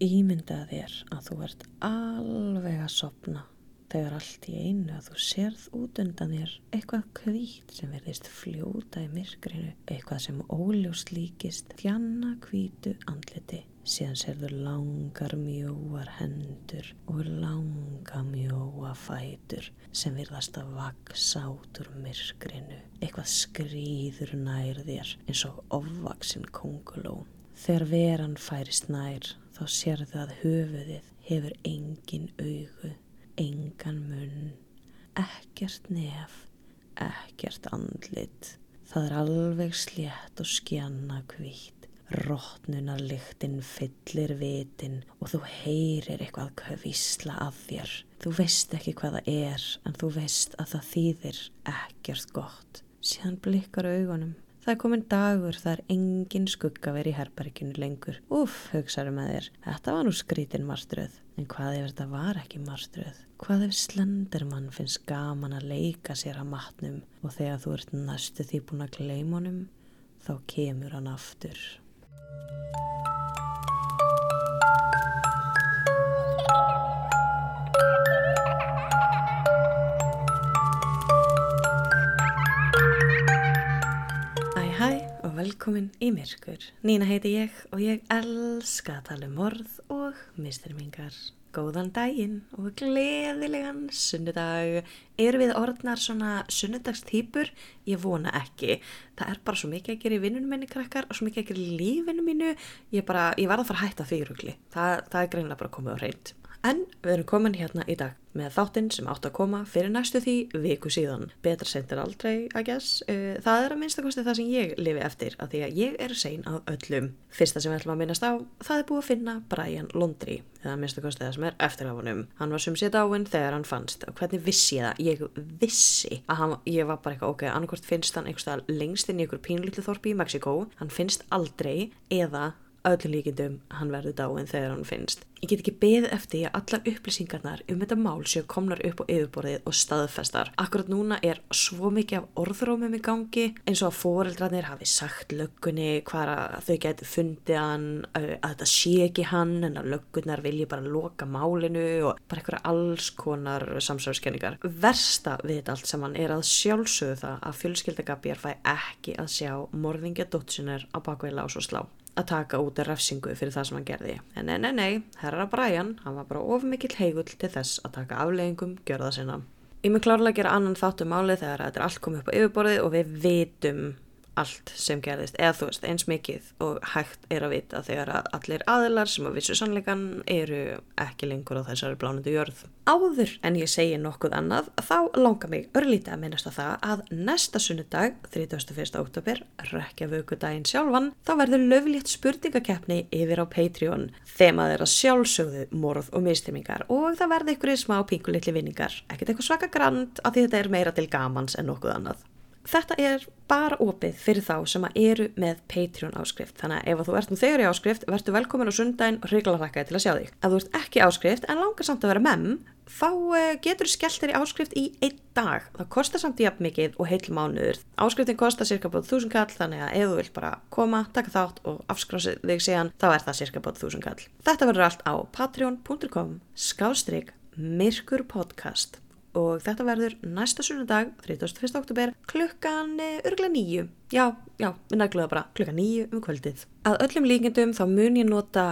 Ímyndað þér að þú ert alveg að sopna þegar allt í einu að þú sérð út undan þér eitthvað kvít sem verðist fljóta í myrkrinu, eitthvað sem óljóst líkist þjanna kvítu andliti. Síðan sérður langar mjóar hendur og langa mjóa fætur sem virðast að vaksa út úr myrkrinu. Eitthvað skrýður nær þér eins og ofvaksinn konguló. Þegar veran færist nær þá sérðu að höfuðið hefur engin augu engan munn, ekkert nef, ekkert andlit. Það er alveg slétt og skjanna kvít. Rótnunar lyktinn fyllir vitin og þú heyrir eitthvað kvísla af þér. Þú veist ekki hvað það er en þú veist að það þýðir ekkert gott. Síðan blikkar augunum. Það er komin dagur, það er engin skugga verið í herberginu lengur. Úf, hugsaður með þér, þetta var nú skrítin marströð. En hvað ef þetta var ekki marströð? Hvað ef slendermann finnst gaman að leika sér að matnum og þegar þú ert næstu því búin að gleimonum, þá kemur hann aftur. Velkomin í Myrkur. Nína heiti ég og ég elska að tala um morð og mistyrmingar. Góðan daginn og gleðilegan sunnudag. Eru við orðnar svona sunnudagstýpur? Ég vona ekki. Það er bara svo mikið að gera í vinnunum minni krakkar og svo mikið að gera í lífinu mínu. Ég, bara, ég var að fara að hætta því rúgli. Það, það er greinlega bara komið á reynd. En við erum komin hérna í dag með þáttinn sem átt að koma fyrir næstu því viku síðan. Betra sent er aldrei, I guess. Uh, það er að minnstakosti það sem ég lifi eftir að því að ég er sein af öllum. Fyrsta sem við ætlum að minnast á, það er búið að finna Brian. Það er minnstakosti það sem er eftir af honum. Hann var sumsið dáinn þegar hann fannst. Og hvernig vissi ég það? Ég vissi að hann, ég var bara eitthvað, ok, annarkort finnst hann einhverstað lengst inn í einhver pínlítlu þorpi í Mexiko. Hann finnst aldrei eða öllum líkindum hann verður dáin þegar hann finnst. Ég get ekki beðið eftir að allar upplýsingarnar um þetta mál séu komnar upp á yfirborðið og staðfestar. Akkurat núna er svo mikið af orðrómum í gangi eins og að foreldrarnir hafi sagt löggunni hvað þau geti fundið hann, að þetta sé ekki hann en að löggunnar vilji bara loka málinu og bara eitthvað alls konar samsverðskenningar. Versta við þetta allt saman er að sjálfsögðu það að fjölskyldagabjar fæ ekki að sjá morðingja dótsinir á bakveila og svo slá að taka út refsingu fyrir það sem hann gerði. En nei, nei, nei, herra Brian, hann var bara of mikill heigull til þess að taka afleggingum gjörða sinna. Ég mun klárlega að gera annan þáttum málið þegar þetta er allt komið upp á yfirborðið og við vitum allt sem gerðist, eða þú veist, eins mikið og hægt er að vita þegar að allir aðilar sem að vissu sannleikan eru ekki lengur á þessari blánundu jörð. Áður en ég segi nokkuð annað, þá langar mig örlítið að minnast á það að næsta sunnudag, 31. oktober, rekja vöku-daginn sjálfan, þá verður löflétt spurningakeppni yfir á Patreon. Þemað er að sjálfsögðu morð og mistimingar og það verður ykkur í smá pingulitli vinningar. Ekkert eitthvað svaka grand að því þetta er meira til gamans en nokkuð annað. Þetta er bara opið fyrir þá sem eru með Patreon áskrift. Þannig að ef þú ert nú þegar í áskrift, verður velkomin á sundaginn og hrygglarrakkaði til að sjá þig. Ef þú ert ekki áskrift en langar samt að vera mem, þá getur þú skellt þér í áskrift í einn dag. Það kostar samt jafn mikið og heil mánuður. Áskriftin kostar cirka bóð þúsund kall, þannig að ef þú vilt bara koma, taka þátt og afskrási þig síðan, þá er það cirka bóð þúsund kall. Þetta verður allt á patreon.com skástrygg myrkur podcast og þetta verður næsta sunnudag 31. oktober klukkan örglega nýju já, já, við nægluðum bara klukkan nýju um kvöldið. Að öllum líkendum þá mun ég nota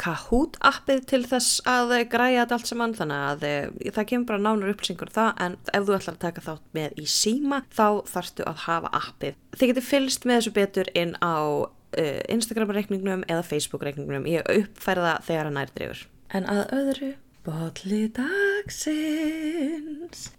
Kahoot appið til þess að græja þetta allt saman þannig að það kemur bara nánar upplýsingur það en ef þú ætlar að taka þátt með í síma þá þarfstu að hafa appið. Þið getur fylst með þessu betur inn á uh, Instagram reikningnum eða Facebook reikningnum ég uppfærða þegar að nærdrifur en að öðru Botli dagsins.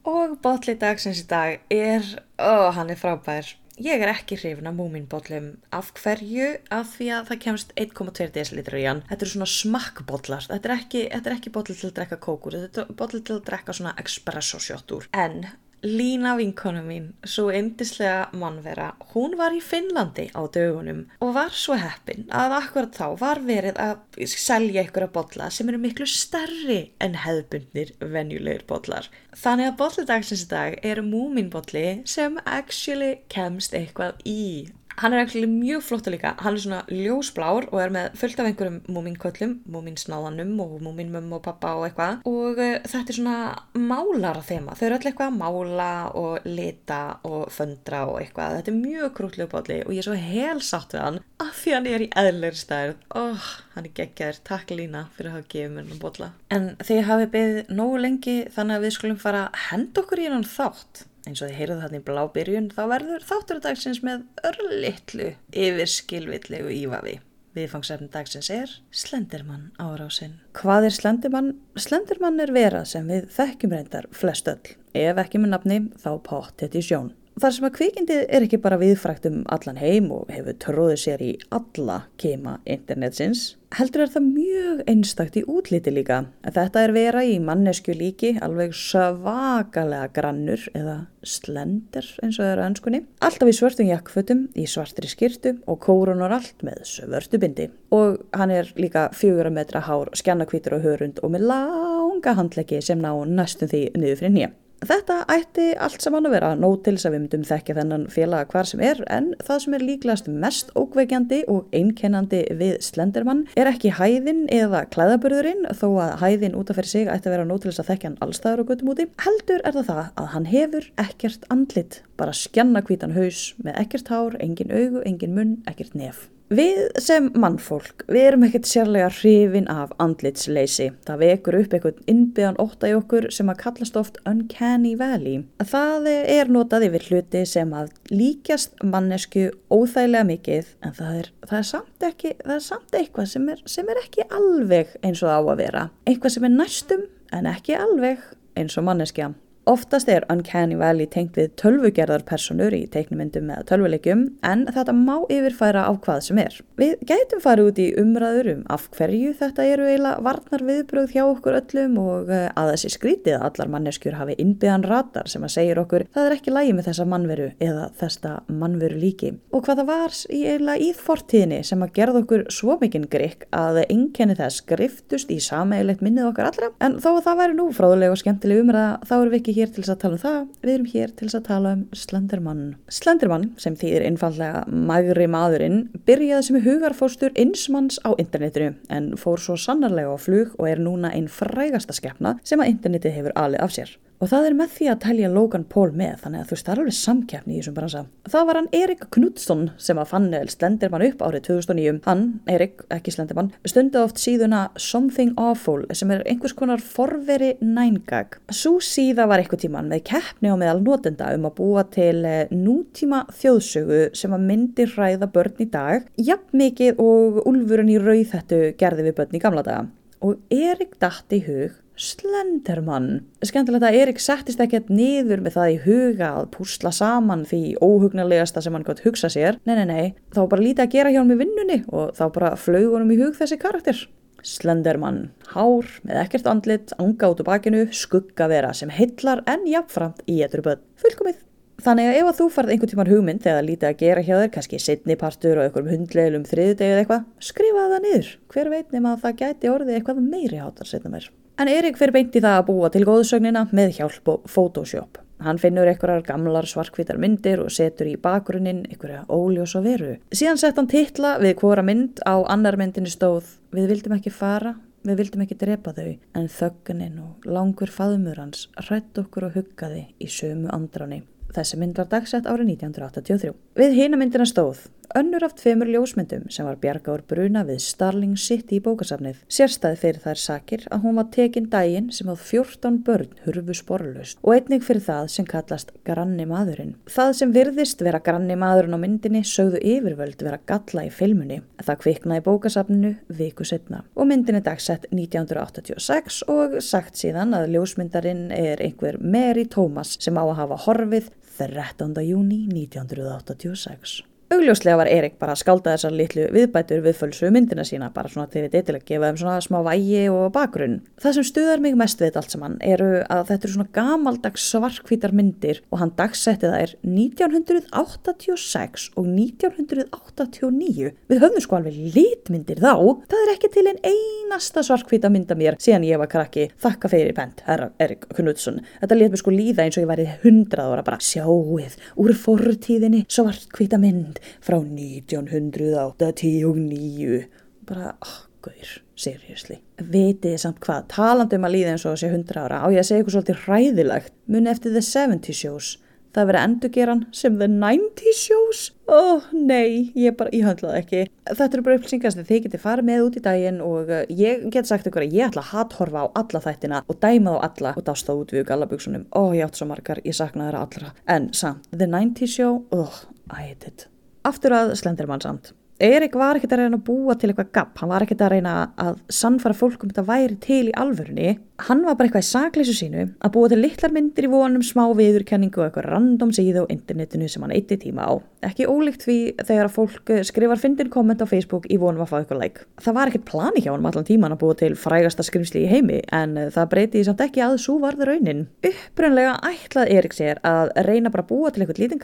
Og botli dagsins í dag er, ó hann er frábær. Ég er ekki hrifin af múminbotlum af hverju, af því að það kemst 1,2 dl í hann. Þetta eru svona smakkbotlar, þetta er ekki, ekki botli til að drekka kókur, þetta er botli til að drekka svona espresso shot úr. En Lína vinkonu mín, svo endislega mannvera, hún var í Finnlandi á dögunum og var svo heppin að akkurat þá var verið að selja ykkur að botla sem eru miklu starri en hefðbundnir venjulegir botlar. Þannig að botlidagsins dag er múminbotli sem actually kemst eitthvað í Hann er ekki mjög flottu líka, hann er svona ljósblár og er með fullt af einhverjum múminköllum, múminsnáðanum og múminmömm og pappa og eitthvað. Og uh, þetta er svona málara þema, þau eru öll eitthvað að mála og lita og föndra og eitthvað, þetta er mjög krútlega bóli og ég er svo helsátt við hann af því hann er í eðlir stærð, oh, hann er geggjaður, takk Lína fyrir að hafa gefið mér hann bóla. En þið hafið beðið nógu lengi þannig að við skulum fara að henda okkur í hann þátt eins og þið heyrðu þarna í blá byrjun þá verður þáttur dagsins með örlittlu yfir skilvillegu ívafi. Viðfangsefn dagsins er Slendermann árásinn. Hvað er Slendermann? Slendermann er vera sem við þekkjum reyndar flest öll. Ef ekki með nafni þá pott þetta í sjón. Þar sem að kvikindið er ekki bara viðfrækt um allan heim og hefur tróðið sér í alla keima internetsins, heldur er það mjög einstakt í útliti líka. Þetta er vera í mannesku líki, alveg svakalega grannur eða slender eins og það eru önskunni. Alltaf í svörtum jakkfötum, í svartri skirtu og kórunor allt með svörtu bindi. Og hann er líka fjögur metra hár, skjannakvítur og hörund og með langa handleggi sem ná næstum því niður fyrir nýja. Þetta ætti allt saman að vera nót til þess að við myndum þekkja þennan félaga hvar sem er en það sem er líklegast mest ókveikjandi og einkennandi við Slendermann er ekki hæðin eða klæðaburðurinn þó að hæðin út af fyrir sig ætti að vera nót til þess að þekkja hann allstaður og göttum úti. Heldur er það það að hann hefur ekkert andlit, bara skjanna hvítan haus með ekkert hár, engin augu, engin munn, ekkert nef. Við sem mannfólk, við erum ekkert sérlega hrifin af andlitsleysi. Það vekur upp einhvern innbyðan óta í okkur sem að kallast oft uncanny valley. Það er notað yfir hluti sem að líkjast mannesku óþægilega mikið en það er, það er, samt, ekki, það er samt eitthvað sem er, sem er ekki alveg eins og á að vera. Eitthvað sem er næstum en ekki alveg eins og manneskja. Oftast er Uncanny Valley tengt við tölvugerðarpersonur í teiknumyndum eða tölvuleikjum en þetta má yfirfæra á hvað sem er. Við gætum farið út í umræður um af hverju þetta eru eiginlega varnar viðbröð hjá okkur öllum og eh, að þessi skrítið að allar manneskjur hafi innbyðan ratar sem að segja okkur það er ekki lægi með þessa mannveru eða þesta mannveru líki. Og hvað það var í eiginlega í fortíðinni sem að gerða okkur svo mikinn grikk að einkenni þess skriftust í sameigilegt minnið okkar allra en þó að það væri nú fráðulega og skemmtileg umræða þá erum við ekki hér til þess að tala um það, við erum hér til þess að tala um Slendermann. Slendermann, sem þýðir einfallega magri maðurinn, byrjaði sem hugarfóstur einsmanns á internetinu en fór svo sannarlega á flug og er núna einn frægasta skeppna sem að internetið hefur alið af sér. Og það er með því að telja Logan Paul með, þannig að þú veist, það er alveg samkeppni í þessum bransa. Það var hann Erik Knudson sem að fann Slenderman upp árið 2009. Hann, Erik, ekki Slenderman, stundi oft síðuna Something Awful sem er einhvers konar forveri nængag. Sú síða var eitthvað tíman með keppni á meðal notenda um að búa til eh, nútíma þjóðsögu sem að myndi hræða börn í dag, jafn mikið og úlfurinn í rauð þetta gerði við börn í gamla daga. Og Erik dætti í hug Slendermann. Skemmtilegt að Erik settist ekkert niður með það í huga að púsla saman því óhugnarlegasta sem hann gott hugsa sér. Nei, nei, nei, þá bara lítið að gera hjá hann með vinnunni og þá bara flög honum í hug þessi karakter. Slendermann, hár með ekkert andlit, anga út á bakinu, skugga vera sem heillar en jafnframt í etru börn. Fullkomið. Þannig að ef að þú farð einhvern tíman hugmynd þegar lítið að gera hjá þér, kannski setnipartur og einhverjum hundlegilum þriðdegi eða eitthvað, skrifa það niður. Hver veit nema að það gæti orðið eitthvað meiri hátar setna mér. En Erik fyrir beinti það að búa til góðsögnina með hjálp og Photoshop. Hann finnur einhverjar gamlar svarkvítar myndir og setur í bakgrunnin einhverja óljós og veru. Síðan sett hann titla við hvora mynd á annar myndinni stóð Við vildum ekki fara, við vildum ekki drepa þau, en þöggunin og langur faðumur hans hrætt okkur og huggaði í sömu andráni. Þessi mynd var dagsett árið 1983. Við hina myndina stóð önnur af tveimur ljósmyndum sem var bjarga úr bruna við Starling City í bókasafnið. Sérstæði fyrir þær sakir að hún var tekin dægin sem áð 14 börn hurfu sporlaust og einnig fyrir það sem kallast granni maðurinn. Það sem virðist vera granni maðurinn á myndinni sögðu yfirvöld vera galla í filmunni. Það kviknaði bókasafninu viku setna og myndin er dagsett 1986 og sagt síðan að ljósmyndarinn er einhver Mary Thomas sem á að hafa horfið 13. júni 1986. Augljóslega var Erik bara að skálda þessar litlu viðbætur við fölsu myndina sína bara svona til við eitthvað gefa þeim svona smá vægi og bakgrunn. Það sem stuðar mig mest við þetta allt saman eru að þetta eru svona gamaldags svarkvítar myndir og hann dagsetti það er 1986 og 1989. Við höfum sko alveg litmyndir þá. Það er ekki til einn einasta svarkvíta mynda mér síðan ég var krakki. Þakka fyrir bent, herra Erik Knudsen. Þetta let mér sko líða eins og ég væri hundrað ára bara sjáuð úr fortíðinni svarkvíta mynd frá 1989 bara, oh, gaur, seriously. Vitið samt hvað, talandum að líða eins og þessi 100 ára á ég að segja eitthvað svolítið hræðilegt. Muni eftir the 70 shows. Það verið endurgeran sem the 90 shows? Oh nei, ég bara, ég höndlaði ekki. Þetta eru bara upplýsingast þegar þið getið farið með út í daginn og uh, ég get sagt ykkur að ég ætla að hathorfa á alla þættina og dæma þá alla og dásta út við gallabugsunum, oh ég átt svo margar ég sakna þeirra allra, en samt the 90 show, oh, I hate it aftur að Slenderman samt Erik var ekkert að reyna að búa til eitthvað gapp, hann var ekkert að reyna að sannfara fólkum þetta væri til í alvörunni hann var bara eitthvað í sakleysu sínu að búa til litlar myndir í vonum smá viðurkenningu og eitthvað random síðu á internetinu sem hann eitti tíma á. Ekki ólíkt því þegar fólk skrifar fyndin komment á Facebook í vonum að fá eitthvað like. Það var ekkert plani hjá hann allan tíman að búa til frægasta skrifsli í heimi en það breytiði samt ekki að svo varði raunin. Upprunlega ætlað Erik sér að reyna bara að búa til eitthvað lítinn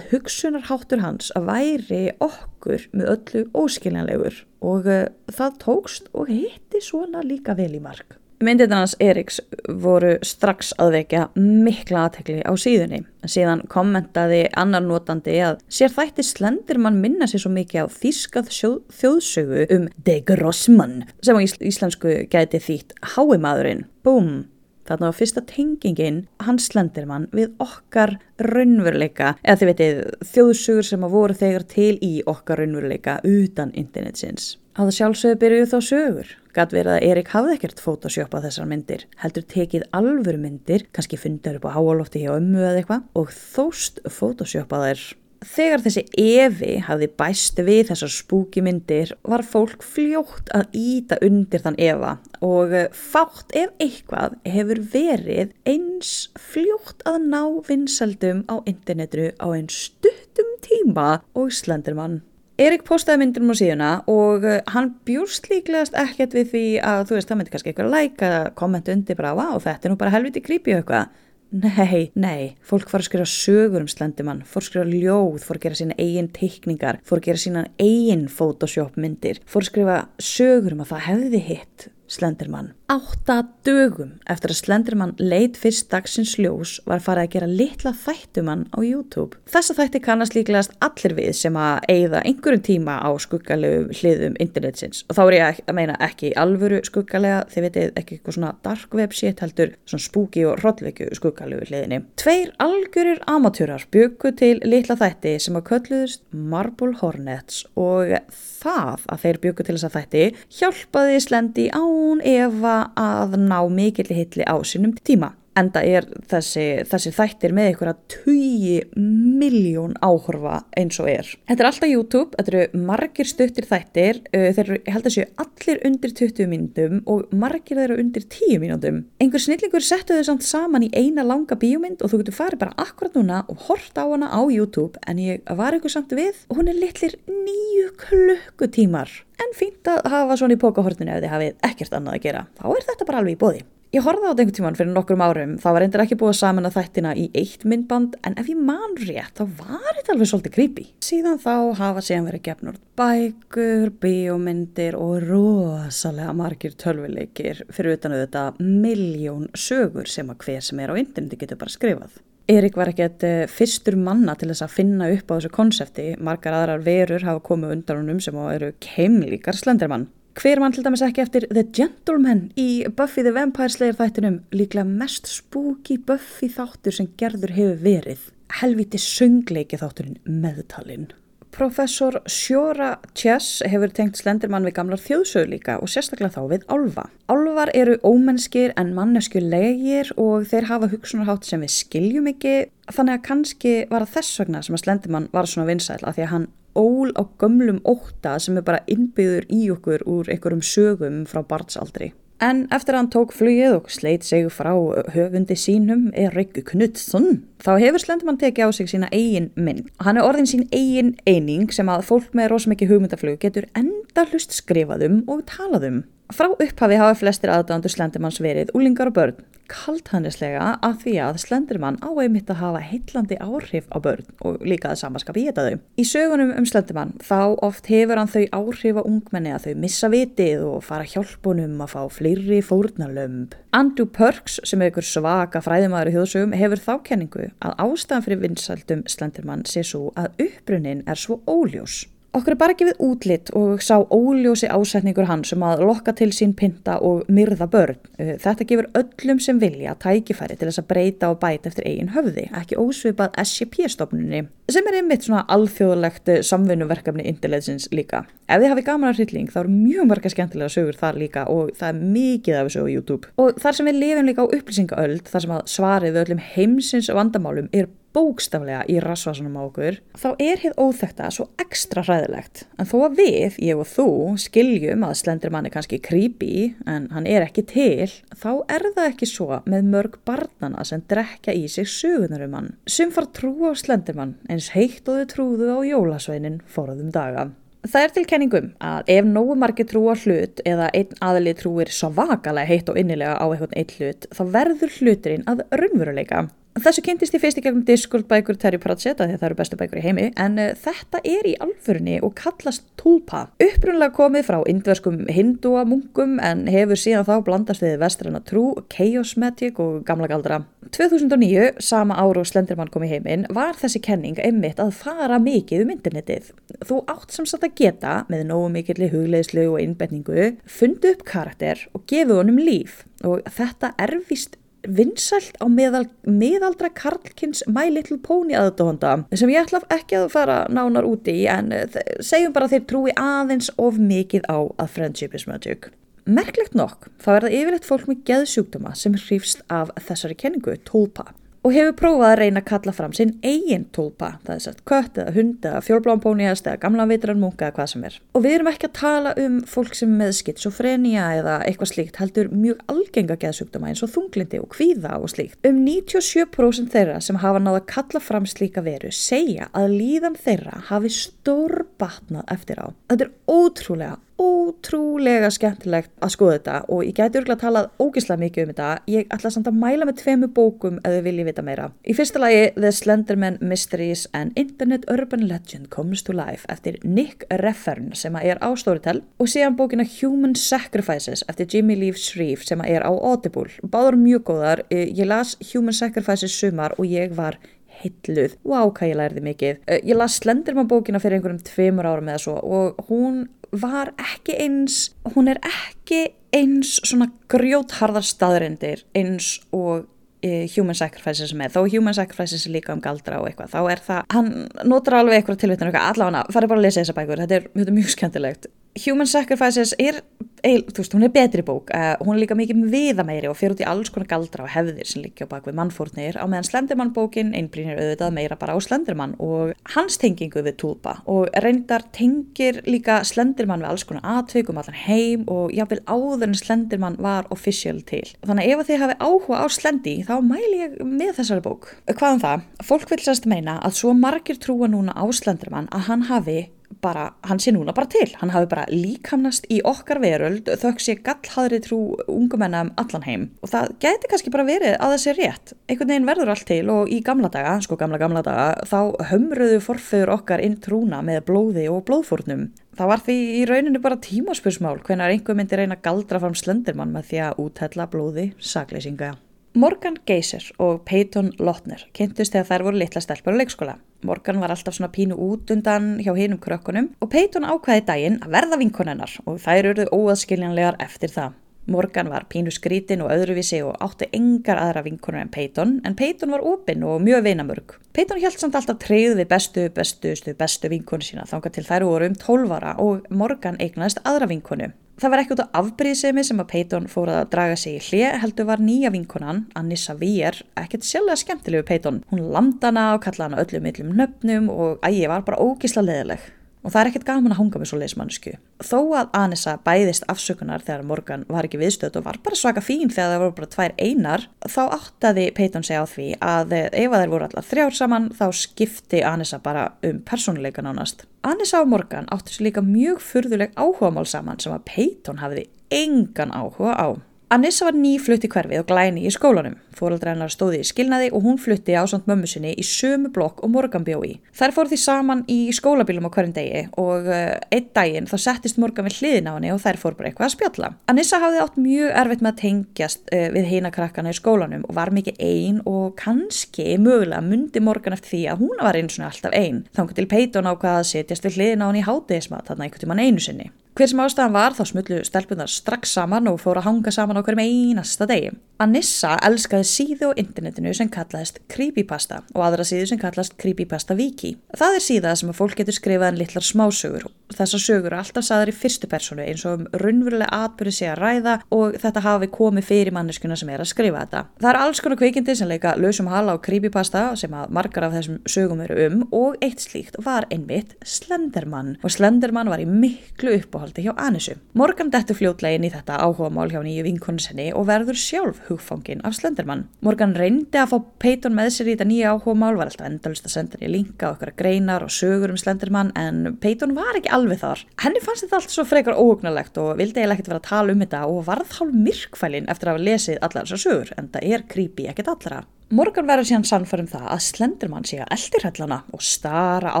hugsunarháttur hans að væri okkur með öllu óskiljanlegur og uh, það tókst og hitti svona líka vel í mark. Myndirnarnas Eriks voru strax að vekja mikla aðtekli á síðunni. Síðan kommentaði annar notandi að sér þætti slendir mann minna sér svo mikið á þýskað þjóðsögu um De Grossmann sem á íslensku gæti þýtt Háimadurinn. Búm! Þarna var fyrsta tengingin hans slendirmann við okkar raunveruleika, eða þið veitir þjóðsugur sem að voru þegar til í okkar raunveruleika utan internetsins. Á það sjálfsögur byrjuð þá sögur. Gat verið að Erik hafði ekkert photoshoppað þessar myndir, heldur tekið alvöru myndir, kannski fundar upp á háalofti hjá ömmu eða eitthvað og þóst photoshoppað þær Þegar þessi Evi hafði bæst við þessar spúki myndir var fólk fljótt að íta undir þann Eva og eh, fátt ef eitthvað hefur verið eins fljótt að ná vinsaldum á internetinu á einn stuttum tíma og Slenderman. Erik postaði myndir um á síðuna og eh, hann bjúrst líklegast ekkert við því að þú veist það myndi kannski eitthvað að kommenta undir bara wow þetta er nú bara helviti creepy eitthvað Nei, nei, fólk fór að skrifa sögur um slendimann, fór að skrifa ljóð, fór að gera sína eigin teikningar, fór að gera sína eigin photoshop myndir, fór að skrifa sögur um að það hefði hitt Slenderman. Átta dögum eftir að Slenderman leit fyrst dagsins ljós var farið að gera litla þættumann á YouTube. Þessa þætti kannast líklegast allir við sem að eigða einhverjum tíma á skuggalegu hliðum internetsins og þá er ég að meina ekki alvöru skuggalega, þið veitir ekki eitthvað svona dark web shit heldur, svona spooky og hrodleiku skuggalegu hliðinni. Tveir algjörir amatúrar byggu til litla þætti sem að kölluðust Marble Hornets og það að þeir byggu til þessa þætti hjálpaði Slendi á hún Eva að ná mikill hitli á sínum tíma. Enda er þessi, þessi þættir með ykkur að 20 miljón áhorfa eins og er. Þetta er alltaf YouTube, þetta eru margir stuttir þættir, uh, þeir eru, held að séu allir undir 20 mínutum og margir þeir eru undir 10 mínutum. Einhver snillingur settu þau samt saman í eina langa bíómynd og þú getur farið bara akkurat núna og horta á hana á YouTube en ég var ykkur samt við hún er litlir nýju klukkutímar. En fínt að hafa svona í pókahortinu ef þið hafið ekkert annað að gera. Þá er þetta bara alveg í bóði. Ég horfði á þetta einhvern tíman fyrir nokkrum árum, það var endur ekki búið saman að þættina í eitt myndband en ef ég man rétt þá var þetta alveg svolítið creepy. Síðan þá hafa síðan verið gefnur bækur, bíómyndir og rosalega margir tölvuleikir fyrir utan auðvitað miljón sögur sem að hver sem er á interneti getur bara skrifað. Erik var ekkert fyrstur manna til þess að finna upp á þessu konsepti, margar aðrar verur hafa komið undan húnum sem eru keimlíkar slendermann. Hver mann til dæmis ekki eftir The Gentleman í Buffy the Vampire Slayer þættinum líklega mest spooky Buffy þáttur sem gerður hefur verið. Helviti söngleiki þátturinn meðtalinn. Professor Sjóra Chess hefur tengt Slenderman við gamlar þjóðsögur líka og sérstaklega þá við álfa. Álfar eru ómennskir en manneskulegir og þeir hafa hugsunarhátt sem við skiljum ekki þannig að kannski var það þess vegna sem að Slenderman var svona vinsæl að því að hann ól á gömlum óta sem er bara innbyður í okkur úr einhverjum sögum frá barnsaldri. En eftir að hann tók flugið og sleit sig frá höfundi sínum Erik Knudsson, þá hefur Slendermann tekið á sig sína eigin minn. Hann er orðin sín eigin eining sem að fólk með rosamikið hugmyndaflug getur enda hlust skrifaðum og talaðum. Frá upphafi hafa flestir aðdándur Slendermanns verið úlingar og börn. Kaldhannislega að því að Slenderman á einmitt að hafa heitlandi áhrif á börn og líka að samaskap í þetta þau. Í sögunum um Slenderman þá oft hefur hann þau áhrif á ungmenni að þau missa vitið og fara hjálpunum að fá fleiri fórnarlömb. Andrew Perks sem er ykkur svaka fræðumæður í þjóðsögum hefur þá kenningu að ástæðan fyrir vinsaldum Slenderman sé svo að upprunnin er svo óljós. Okkur er bara gefið útlitt og sá óljósi ásetningur hans um að lokka til sín pinta og myrða börn. Uh, Þetta gefur öllum sem vilja tækifæri til þess að breyta og bæta eftir eigin höfði, ekki ósvipað SCP-stofnunni, sem er einmitt svona alþjóðlegt uh, samvinnuverkefni indileðsins líka. Ef þið hafið gaman að hrylling þá eru mjög marga skemmtilega sögur þar líka og það er mikið af þessu á YouTube. Og þar sem við lifum líka á upplýsingaöld, þar sem að svarið við öllum heimsins vandamálum er bókstaflega í rasvasunum á okkur, þá er hér óþekta svo ekstra hræðilegt. En þó að við, ég og þú, skiljum að Slenderman er kannski creepy, en hann er ekki til, þá er það ekki svo með mörg barnana sem drekja í sig sögunar um hann. Sum far trú á Slenderman, eins heitt og þau trúðu á jólasveinin forðum daga. Það er til kenningum að ef nógu margir trúar hlut eða einn aðli trúir svo vakalega heitt og innilega á eitthvað einn hlut, þá verður hluturinn að raunveruleika. Þessu kynntist ég fyrst í gegnum Discord bækur Terry Pratchett að það eru bestu bækur í heimi en uh, þetta er í alfurni og kallast tulpa. Upprunlega komið frá indverskum hindúamunkum en hefur síðan þá blandast við vestræna trú, chaos magic og gamla galdra. 2009, sama ár og Slenderman kom í heiminn, var þessi kenning einmitt að fara mikið um internetið. Þú átt sem sagt að geta með nógu mikilli hugleislu og innbetningu, fundu upp karakter og gefu honum líf og þetta er vist vinsælt á meðal, meðaldra Karlkins My Little Pony aðdóhanda sem ég ætla ekki að fara nánar úti í en segjum bara þeir trúi aðeins of mikið á að friendship is magic. Merklegt nokk þá er það yfirleitt fólk með geðsjúkdóma sem hrýfst af þessari kenningu, tólpa og hefur prófað að reyna að kalla fram sinn eigin tólpa, það er sett kött eða hund eða fjólblámpóniast eða gamla vitran munka eða hvað sem er. Og við erum ekki að tala um fólk sem með skitsofrenia eða eitthvað slíkt heldur mjög algenga geðsjúkdóma eins og þunglindi og kvíða og slíkt. Um 97% þeirra sem hafa náða að kalla fram slíka veru segja að líðan þeirra hafi stór batnað eftir á. Þetta er ótrúlega ótrúlega skemmtilegt að skoða þetta og ég gæti örgulega að talað ógislega mikið um þetta. Ég ætla samt að mæla með tveimu bókum ef þið viljið vita meira. Í fyrsta lagi The Slenderman Mysteries and Internet Urban Legend Comes to Life eftir Nick Reffern sem er á Storytel og síðan bókina Human Sacrifices eftir Jimmy Lee Shreve sem er á Audible. Báður mjög góðar. Ég las Human Sacrifices sumar og ég var hilluð. Wow, hvað ég lærði mikið. Ég las Slenderman bókina fyrir einhverjum tveimur árum eða svo og hún var ekki eins, hún er ekki eins svona grjótharðar staðrindir eins og e, Human Sacrifices með, þó Human Sacrifices er líka um galdra og eitthvað, þá er það, hann notar alveg eitthvað tilvittan eitthvað, allavega, farið bara að lesa þessa bækur, þetta er, er mjög skemmtilegt. Human Sacrifices er, eil, þú veist, hún er betri bók, uh, hún er líka mikið viðameiri og fyrir út í alls konar galdra og hefðir sem líka á bakvið mannfórnir, á meðan Slenderman bókin einbrýnir auðvitað meira bara á Slenderman og hans tengingu við Tulpa og reyndar tengir líka Slenderman við alls konar atveikum allan heim og jáfnvel áður en Slenderman var official til. Þannig ef þið hafi áhuga á Slendi þá mæli ég með þessari bók. Hvað um það? Fólk vil sérst meina að svo margir trúa núna á Slenderman að hann hafi bara, hann sé núna bara til, hann hafi bara líkamnast í okkar veröld þau sé gallhadri trú ungumenna um allan heim. Og það geti kannski bara verið að það sé rétt, einhvern veginn verður allt til og í gamla daga, sko gamla gamla daga þá hömruðu forföður okkar inn trúna með blóði og blóðfórnum. Það var því í rauninu bara tímaspursmál hvenar einhver myndi reyna galdra fram slendermann með því að úthella blóði sagleysinga Morgan Geyser og Peyton Lotner kynntust þegar þær voru litla stelpur á leikskóla. Morgan var alltaf svona pínu út undan hjá hinum krökkunum og Peyton ákvaði daginn að verða vinkonennar og þær eruðu óaðskiljanlegar eftir það. Morgan var pínu skrítin og öðruvísi og átti engar aðra vinkonur en Peyton en Peyton var opinn og mjög vinamörg. Peyton held samt alltaf treyð við bestu, bestu, bestu, vinkonu sína þángar til þær voru um 12 ára og Morgan eignaðist aðra vinkonu. Það var ekkert á afbríðsemi sem að Peyton fór að draga sig í hlið heldur var nýja vinkonan, Anissa Víer, ekkert sjálflega skemmtilegu Peyton. Hún landana og kallaði hana öllum millum nöfnum og ægi var bara ógísla leðileg. Og það er ekkert gaman að hunga með svo leismannsku. Þó að Anissa bæðist afsökunar þegar Morgan var ekki viðstöð og var bara svaka fín þegar það voru bara tvær einar, þá áttaði Peyton segja á því að ef þær voru allar þrjár saman þá skipti Anissa bara um persónuleika nánast. Anissa og Morgan áttu sér líka mjög furðuleg áhugamál saman sem að Peyton hafiði engan áhuga á. Anissa var nýflutt í hverfið og glæni í skólanum. Fóraldra hennar stóði í skilnaði og hún flutti á samt mömmu sinni í sömu blokk og Morgan bjó í. Þær fór því saman í skólabílum á hverjum degi og uh, einn daginn þá settist Morgan við hliðin á henni og þær fór bara eitthvað að spjalla. Anissa hafði átt mjög erfitt með að tengjast uh, við heina krakkana í skólanum og var mikið einn og kannski mögulega myndi Morgan eftir því að hún var eins og alltaf einn. Þannig til Peyton ákvaða að setjast við hliðin á henni í hátegismat þarna einhvern tíman einu sinni. Hver sem ástæðan var þá smullu stelpunar strax saman og fóru að hanga saman á hverjum einasta degi. Anissa elskaði síðu á internetinu sem kallaðist Creepypasta og aðra síðu sem kallast Creepypasta Wiki. Það er síða sem að fólk getur skrifað en litlar smásögur. Þessar sögur er alltaf saðar í fyrstu personu eins og um raunverulega atbyrði sé að ræða og þetta hafi komið fyrir manneskuna sem er að skrifa þetta. Það er alls konar kvikindi sem leika lausum hala á Creepypasta sem að margar af þessum sögum eru um og eitt slíkt var einmitt Slenderman og Slenderman var í miklu uppáhaldi hjá Anissu. Morgan dettur fljótlegin í þetta áhugamál hjá nýju vinkonu sinni og verður sjálf hugfangin af Slenderman. Morgan reyndi að fá Peyton með sér í þetta nýja áhuga mál, var alltaf endalust að senda henni linka okkar greinar og sögur um Slenderman en Peyton var ekki alveg þar. Henni fannst þetta allt svo frekar óhugnalegt og vildi eiginlega ekkert vera að tala um þetta og varð hálf myrkfælin eftir að hafa lesið allar þessar sögur en það er creepy ekkert allra. Morgan verður síðan sannfærum það að Slenderman sé að eldirhællana og stara á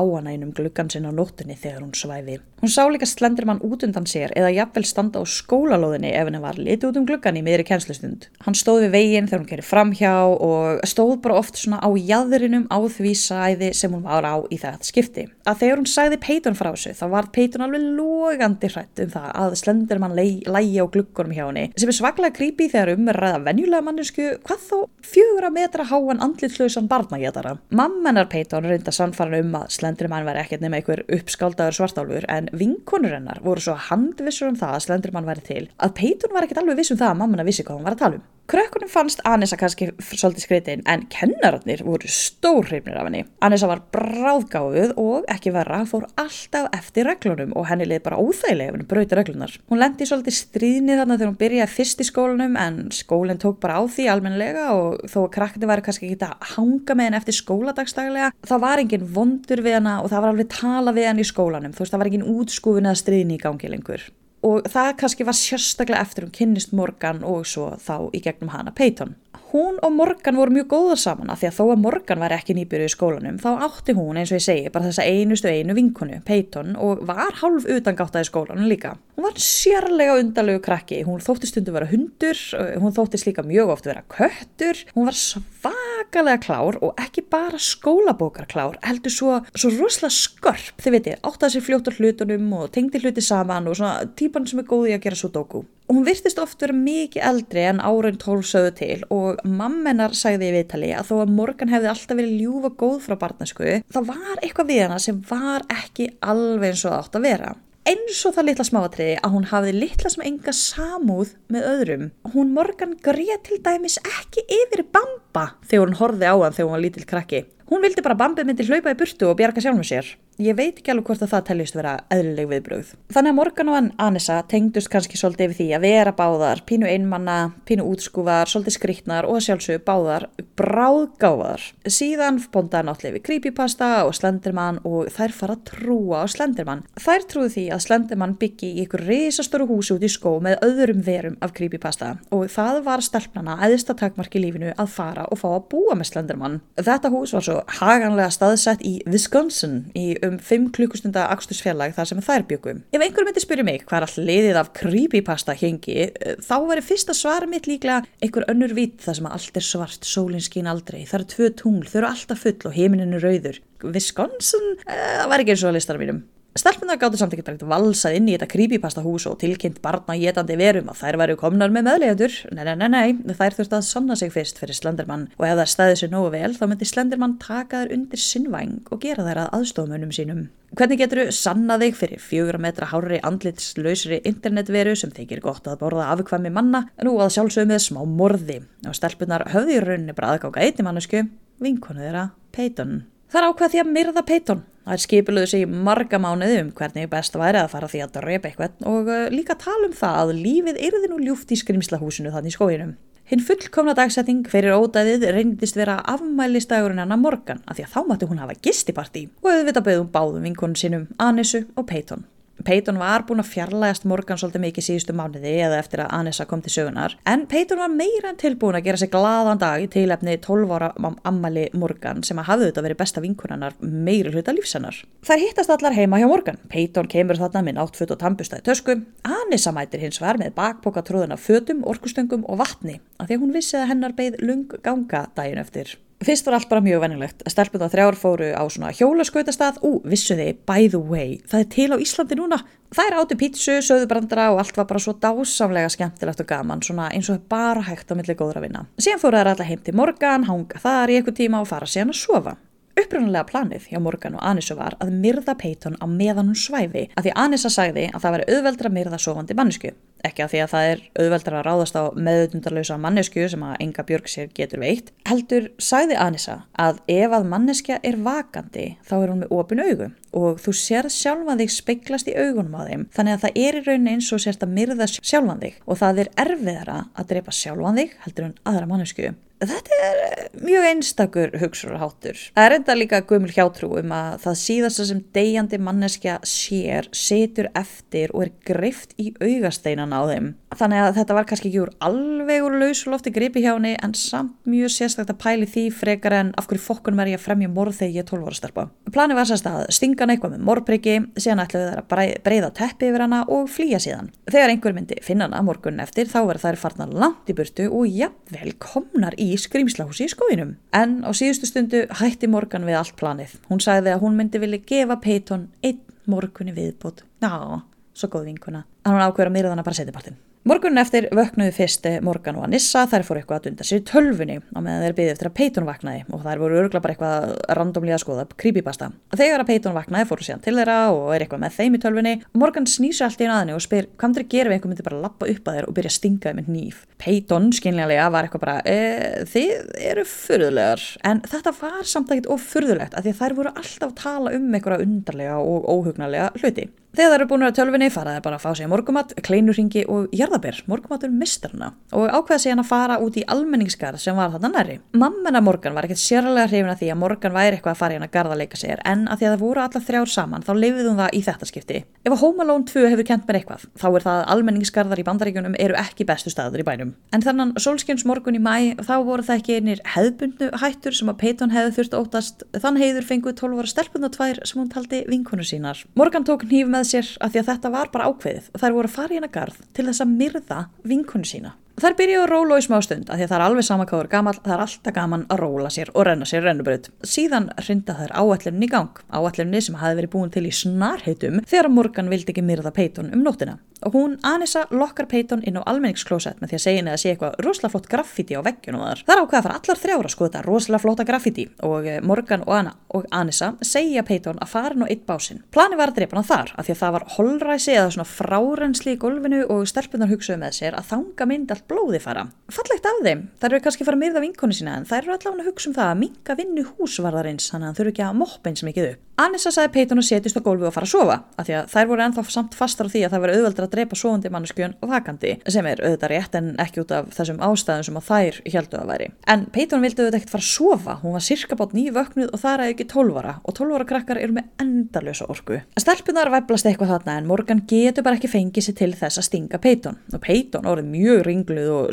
hana einum gluggan sinn á nóttunni þegar hún svæfi. Hún sá líka Slenderman út undan sér eða jafnvel standa á skólalóðinni ef henni var litið út um gluggan í miðri kjenslustund. Hann stóð við veginn þegar hún gerir framhjá og stóð bara oft svona á jæðrinum á því sæði sem hún var á í þetta skipti. Að þegar hún sæði Peyton frá þessu þá var Peyton alveg logandi hrætt um það að Slenderman lægi á gluggunum hjá henni sem er svaklega creepy þegar um er ræða venjulega mannesku hvað þó fjögur að metra háan andlitlausan barnagétara. Mammenar Peyton reynda sannfæran um að Slenderman var ekkert nema einhver uppskáldagur svartálfur en vinkonur hennar voru svo handvissur um það að Slenderman væri til að Peyton var ekkert alveg viss um það að mammana vissi hvað hún var að tala um. Krökkunum fannst Anissa kannski svolítið skreitin en kennararnir voru stórhreifnir af henni. Anissa var bráðgáðuð og ekki verra fór alltaf eftir reglunum og henni leði bara óþægilega ef henni brauti reglunar. Hún lendi svolítið stríðni þarna þegar hún byrjaði fyrst í skólanum en skólinn tók bara á því almenlega og þó að krakkni væri kannski ekki að hanga með henni eftir skóladagsdaglega þá var enginn vondur við henni og það var alveg tala við henni í skólanum þú veist það var enginn útskúfin og það kannski var sérstaklega eftir hún kynnist Morgan og svo þá í gegnum hana Peyton. Hún og Morgan voru mjög góða saman að því að þó að Morgan var ekki nýbyrju í skólanum þá átti hún eins og ég segi bara þessa einustu einu vinkonu, Peyton og var hálf utangátt að í skólanum líka. Hún var sérlega undalegu krakki, hún þótti stundu vera hundur, hún þóttist líka mjög oft vera köttur, hún var svakalega klár og ekki bara skólabókarklár, heldur svo, svo rosalega skörp, þið veitir, áttaði sér fljóttur hlutunum og tengdi hluti saman og svona típan sem er góði að gera svo dóku. Og hún virtist oft vera mikið eldri en áraun tólf sögðu til og mammenar sagði í viðtali að þó að Morgan hefði alltaf verið ljúfa góð frá barnasku, það var eitthvað við hana sem var ekki alveg eins og átt að vera eins og það litla smáatriði að hún hafði litla sem enga samúð með öðrum. Hún Morgan greið til dæmis ekki yfir bamba þegar hún horfið á hann þegar hún var lítill krakki. Hún vildi bara bambið myndi hlaupa í burtu og bjarga sjálfum sér. Ég veit ekki alveg hvort að það teljist vera eðlileg viðbröð. Þannig að Morgan og Anissa tengdust kannski svolítið yfir því að vera báðar, pínu einmanna, pínu útskúfar, svolítið skriktnar og sjálfsög báðar bráðgáðar. Síðan bondaði náttúrulega við creepypasta og Slenderman og þær fara að trúa á Slenderman. Þær trúi því að Slenderman byggi í ykkur risastóru húsi út í skó með öðrum verum af creepypasta og það var stelpnana eðista takmarki lífinu að fara og fá að búa með Slenderman. Þetta hús var svo haganlega staðsett í Wisconsin í um 5 klukkustunda axtusfjallag þar sem þær byggum. Ef einhver myndi spyrja mig hvað er all liðið af creepypasta hengi, þá væri fyrsta svar mitt líklega einhver önnur vít þar sem allt er svart, sólinn skín aldrei, það eru tvö tungl, þau eru alltaf full og heiminin er rauður. Wisconsin, það var ekki eins og að listar mínum. Stelpunar gáttu samt ekki drægt valsað inn í þetta creepypasta hús og tilkynnt barna getandi verum að þær væri komnar með meðlegadur. Nei, nei, nei, nei, þær þurfti að sanna sig fyrst fyrir Slenderman og ef það stæði sér nógu vel þá myndi Slenderman taka þær undir sinnvæng og gera þær að aðstofmunum sínum. Hvernig getur þú sannað þig fyrir fjögra metra hárri andlitslausri internetveru sem þykir gott að borða afkvæmi manna nú að sjálfsögum með smá morði og stelpunar höfði í rauninni bara aðgáka einni mannesku, vinkonu þeirra, Peyton. Það er ákvað því að myrða Peyton. Það er skipiluðu sig marga mánuði um hvernig best væri að fara því að drepa eitthvað og líka tala um það að lífið yrði nú ljúft í skrimslahúsinu þannig í skóinum. Hinn fullkomna dagsetting fyrir ódæðið reyndist vera afmælistagurinn hennar morgan af því að þá mætti hún hafa gistipartí og auðvitað beðum báðum vinkonum sínum Anissu og Peyton. Peyton var búin að fjarlægast Morgan svolítið mikið síðustu mánuði eða eftir að Anissa kom til sögunar en Peyton var meira en tilbúin að gera sig glaðan dag í tilefni 12 ára ammali Morgan sem að hafði þetta verið besta vinkunarnar meiri hluta lífsennar. Þær hittast allar heima hjá Morgan. Peyton kemur þarna með náttfutt og tampustæði tösku. Anissa mætir hins var með bakboka tróðuna fötum, orkustöngum og vatni af því að hún vissi að hennar beigð lung ganga daginn eftir. Fyrst var allt bara mjög venilegt. Stelpun á þrjár fóru á svona hjólaskautastað. Ú, vissu þið, by the way, það er til á Íslandi núna. Það er átti pítsu, söðubrandra og allt var bara svo dásamlega skemmtilegt og gaman, svona eins og bara hægt á milli góðra vinna. Síðan fóru þær alla heim til morgan, hanga þar í eitthvað tíma og fara síðan að sofa. Upprunalega planið hjá Morgan og Anissu var að myrða Peyton á meðan hún svæfi að því Anissa sagði að það væri auðveldra myrða sofandi mannesku. Ekki að því að það er auðveldra að ráðast á meðutundarlausa mannesku sem að enga björg sér getur veitt. Heldur sagði Anissa að ef að manneskja er vakandi þá er hún með opin augu og þú sérð sjálfan þig speiklast í augunum á þeim þannig að það er í rauninni eins og sérst að myrða sjálfan þig og það er erfiðara að drepa sjálfan þig heldur en aðra mannesku. Þetta er eh, mjög einstakur hugsurháttur. Það er enda líka gömul hjátrú um að það síðasta sem degjandi manneskja sér, setur eftir og er greift í augasteinan á þeim. Þannig að þetta var kannski ekki úr alveg úr lausulofti gripi hjá henni en samt mjög sérstaklega pæli því frekar en af hverju fokkunum er ég að fremja morð þegar ég er 12 ára starpa. Plani var sérst að stinga hann eitthvað með morðpriki, síðan ætlaðu þær að breyða teppi yfir hana og flýja síðan. Þegar einhver myndi finna hana morgun eftir þá verður þær farna langt í burtu og jafnvel komnar í skrimslahúsi í skóinum. En á síðustu stundu hætti Morgan við allt planið. Hún sagði að hún myndi vilja gefa Peyton einn morgunni viðbútt. Já, svo góð vinkuna. En hún ákveður að myrða hana bara setjapartin. Morgunin eftir vöknuðu fyrst Morgan og Anissa, þær fór eitthvað að dunda sér í tölfunni á meðan þeir byggði eftir að Peyton vaknaði og þær voru örgla bara eitthvað randomlega að skoða creepypasta. Þegar að Peyton vaknaði fóru síðan til þeirra og er eitthvað með þeim í tölfunni og Morgan snýsa allt í einu aðinni og spyr hvað þeir gera ef einhver myndi bara lappa upp að þeir og byrja að stinga þeim með nýf. Peyton skynlega var eitthvað bara e, þið eru fyrðulegar en þetta var samt ekkert of fyrðulegt að því að þær voru alltaf að tala um eitthvað undarlega og óhugnarlega hluti. Þegar það eru búin að tölfunni faraði bara að fá sig morgumat, kleinurringi og jarðabér, morgumatur mistarna og ákveða sig hann að fara út í almenningsgarð sem var þarna næri. Mammina Morgan var ekkert sérlega hrifin að því að Morgan væri eitthvað að fara í hann að garda leika sér en að því að það voru alla þrjár saman þá lifið hún það í þetta skipti. Ef að Home Alone 2 hefur kent mér eitthvað þá er það að almenningsgarðar í bandaríkunum eru ekki bestu staður í bænum. En þannig solskjöns morgun í mæ þá voru það ekki einir hefðbundnu hættur sem að Peyton hefði þurft ótast þann heiður fenguð 12 ára stelpun og tvær sem hún taldi vinkonu sínar. Morgan tók nýf með sér að því að þetta var bara ákveðið og þær voru fara í hennar garð til þess að myrða vinkonu sína. Þær byrjuðu að róla í smá stund að því að það er alveg sama hvað er gaman, það er alltaf gaman að róla sér og renna sér rennubröð. Síðan rinda þær áallinni í gang, áallinni sem hafi verið búin til í snarheitum þegar Morgan vildi ekki myrða Peyton um nóttina. Og hún, Anissa, lokkar Peyton inn á almenningsklósett með því að segja henni að sé eitthvað rosalega flott graffiti á veggjunum þar. Það er ákveða að fara allar þrjára að skoða þetta rosalega flotta graffiti og Morgan og Anna og Anissa segja Peyton að fara nú eitt básinn. Plani var að drepa hann þar af því að það var holræsi eða svona frárensli í gólfinu og stelpunar hugsaðu með sér að þanga mynd allt blóði fara. Fallegt af þeim, þær eru kannski fara að myrða vinkonu sína en þær eru allavega að hugsa um það að minka vinnu húsvarðarins þannig að þau eru ekki að moppa eins mikið upp. Anissa sagði Peyton að setjast á gólfi og fara að sofa af því að þær voru ennþá samt fastar á því að það veri auðveldra að drepa sofandi manneskjön og vakandi sem er auðvitað rétt en ekki út af þessum ástæðum sem að þær heldu að væri. En Peyton vildi auðvitað ekkert fara að sofa, hún var cirka bát nýju vöknuð og það er ekki tólvara og tólvara krakkar eru með endalösa orku. Stelpunar væplast eitthvað þarna en Morgan getur bara ekki fengið sér til þess að stinga Peyton og Peyton orðið mjög ringluð og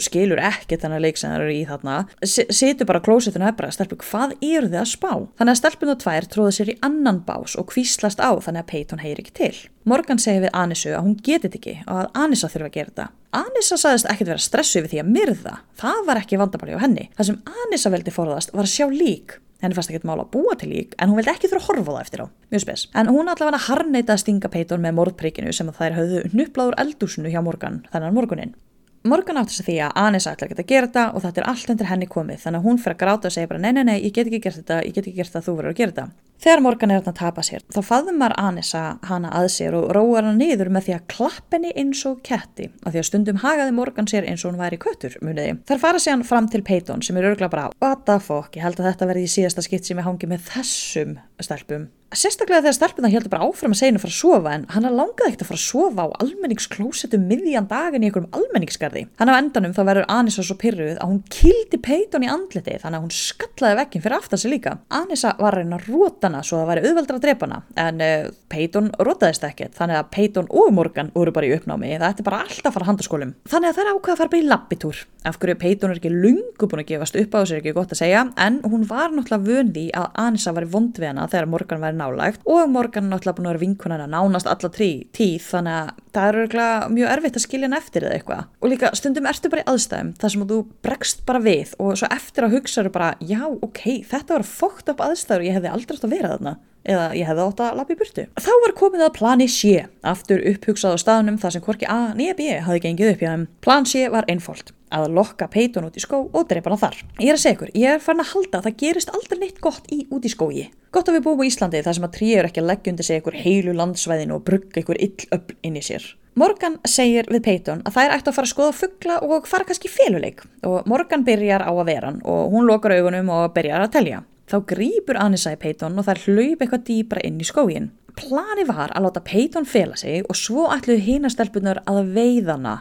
annan bás og kvíslast á þannig að Peyton heyri ekki til. Morgan segi við Anissu að hún getið ekki og að Anissa þurfa að gera þetta. Anissa saðist ekkert vera stressu yfir því að myrða. Það var ekki vandabali á henni. Það sem Anissa veldi forðast var að sjá lík. Henni fannst ekkert mála að búa til lík en hún veldi ekki þurfa að horfa það eftir á. Mjög spes. En hún allavega harneita að stinga Peyton með morðprikinu sem þær höfðu nupplaður eldúsinu hjá Morgan þennan morgunin. Morgan átti sig því að Anissa ætla ekki að gera þetta og þetta er allt undir henni komið þannig að hún fyrir að gráta og segja bara nei, nei, nei, ég get ekki gert þetta, ég get ekki gert þetta, þú verður að gera þetta. Þegar Morgan er að tapa sér, þá faðumar Anissa hana að sér og róar hana niður með því að klapp henni eins og ketti, af því að stundum hagaði Morgan sér eins og hún væri köttur, muniði. Þar fara sér hann fram til Peyton sem er örgla bara, what the fuck, ég held að þetta verði í síðasta skipt sem ég hangi með þessum stelpum. Sérstaklega þegar stelpuna heldur bara áfram að segja henni að fara að sofa en hann langaði ekkert að fara að sofa á almenningsklósetum miðjan daginn í einhverjum almenningsgarði. Hann á endanum þá verður Anissa svo pyrruð að hún kildi Peyton í andliti þannig að hún skallaði vekkin fyrir aftan sig líka. Anissa var reyna að róta hana svo það væri auðveldra að drepa hana en uh, Peyton rotaðist ekkert þannig að Peyton og Morgan voru bara í uppnámi það ætti bara alltaf að fara handaskólum þannig að það ákveð að fara bara í lappitúr af hverju Peyton er ekki lungu búin að gefast upp á þessu er ekki gott að segja en hún var náttúrulega vöndi að Anissa var vond við hana þegar Morgan væri nálægt og Morgan náttúrulega búin að vera vinkun hana nánast alla trí, tíð þannig að það er örugglega mjög erfitt að skilja hann eftir eða eitthvað og líka stundum ertu bara í aðstæðum þar sem þú bregst bara við og svo eftir að hugsaðu bara já ok, þetta var fókt upp aðstæður og ég hefði aldrei átt að vera þarna eða ég hefði átt að lappa í burtu. Þá var komið að plani sé, aftur upphugsað á staðnum þar sem hvorki A nýja B hafði gengið upp hjá þeim. Plan sé var einfolt, að lokka Peyton út í skó og dreipa hana þar. Ég er að segja ykkur, ég er farin að halda að það gerist aldrei neitt gott í út í skógi. Gott að við búum á Íslandi þar sem að tríur ekki að leggja undir sig ykkur heilu landsvæðinu og brugga ykkur ill öll inn í sér. Morgan segir við Peyton að þær ættu að fara að skoða fuggla og fara kannski féluleik og Morgan byrjar á að vera hann og hún lokar augunum og byrjar að telja. Þá grýpur Anissa í Peyton og þær hlaup eitthvað dýbra inn í skógin. Plani var að láta Peyton fela sig og svo ætluðu hínastelpunar að veiðana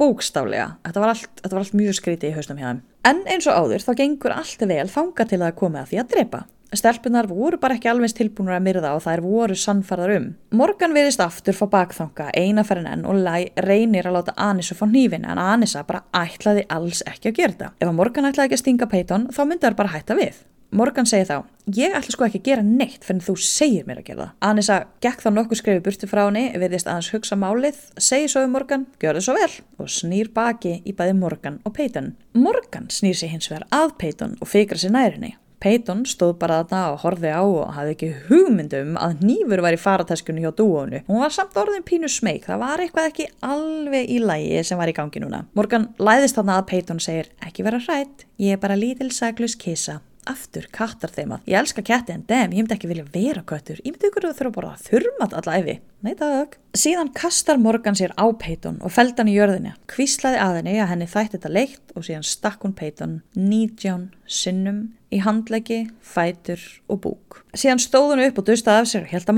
bókstálega. Þetta var allt, þetta var allt mjög skríti í hausnum hjá þeim. En eins og áður þá gengur allt vel þanga til að koma að því að drepa. Stelpunar voru bara ekki alveg tilbúinur að myrða og þær voru sannfarðar um. Morgan viðist aftur fá bakþanga eina fyrir enn og læ reynir að láta Anissu fá hnífin en Anissa bara ætlaði alls ekki að gera þetta. Ef Morgan ætlaði ekki að stinga Peyton þá myndi þær bara hætta við. Morgan segi þá, ég ætla sko ekki að gera neitt fyrir þú segir mér að gera það. Anissa gekk þá nokkuð skrifi burti frá henni, viðist aðeins hugsa málið, segi svo um Morgan, gjör það svo vel og snýr baki í bæði Morgan og Peyton. Morgan snýr sig hins vegar að Peyton og fikra sér nærinni. Peyton stóð bara þarna og horfið á og hafði ekki hugmyndum að nýfur var í farataskunni hjá dúónu. Hún var samt orðin pínu smeg, það var eitthvað ekki alveg í lægi sem var í gangi núna. Morgan læðist þarna að Peyton segir, ekki vera hrætt, ég er bara lítil saglus kissa aftur kattar þeim að ég elska ketti en dem, ég myndi ekki vilja vera köttur. Ég myndi ykkur að þurfa bara að þurmat alla efi nei takk. Síðan kastar Morgan sér á Peyton og feld hann í jörðinni kvíslaði að henni að henni þætti þetta leikt og síðan stakk hún Peyton nýtján sinnum í handleggi, fætur og búk. Síðan stóð hún upp og dustaði af sér og held að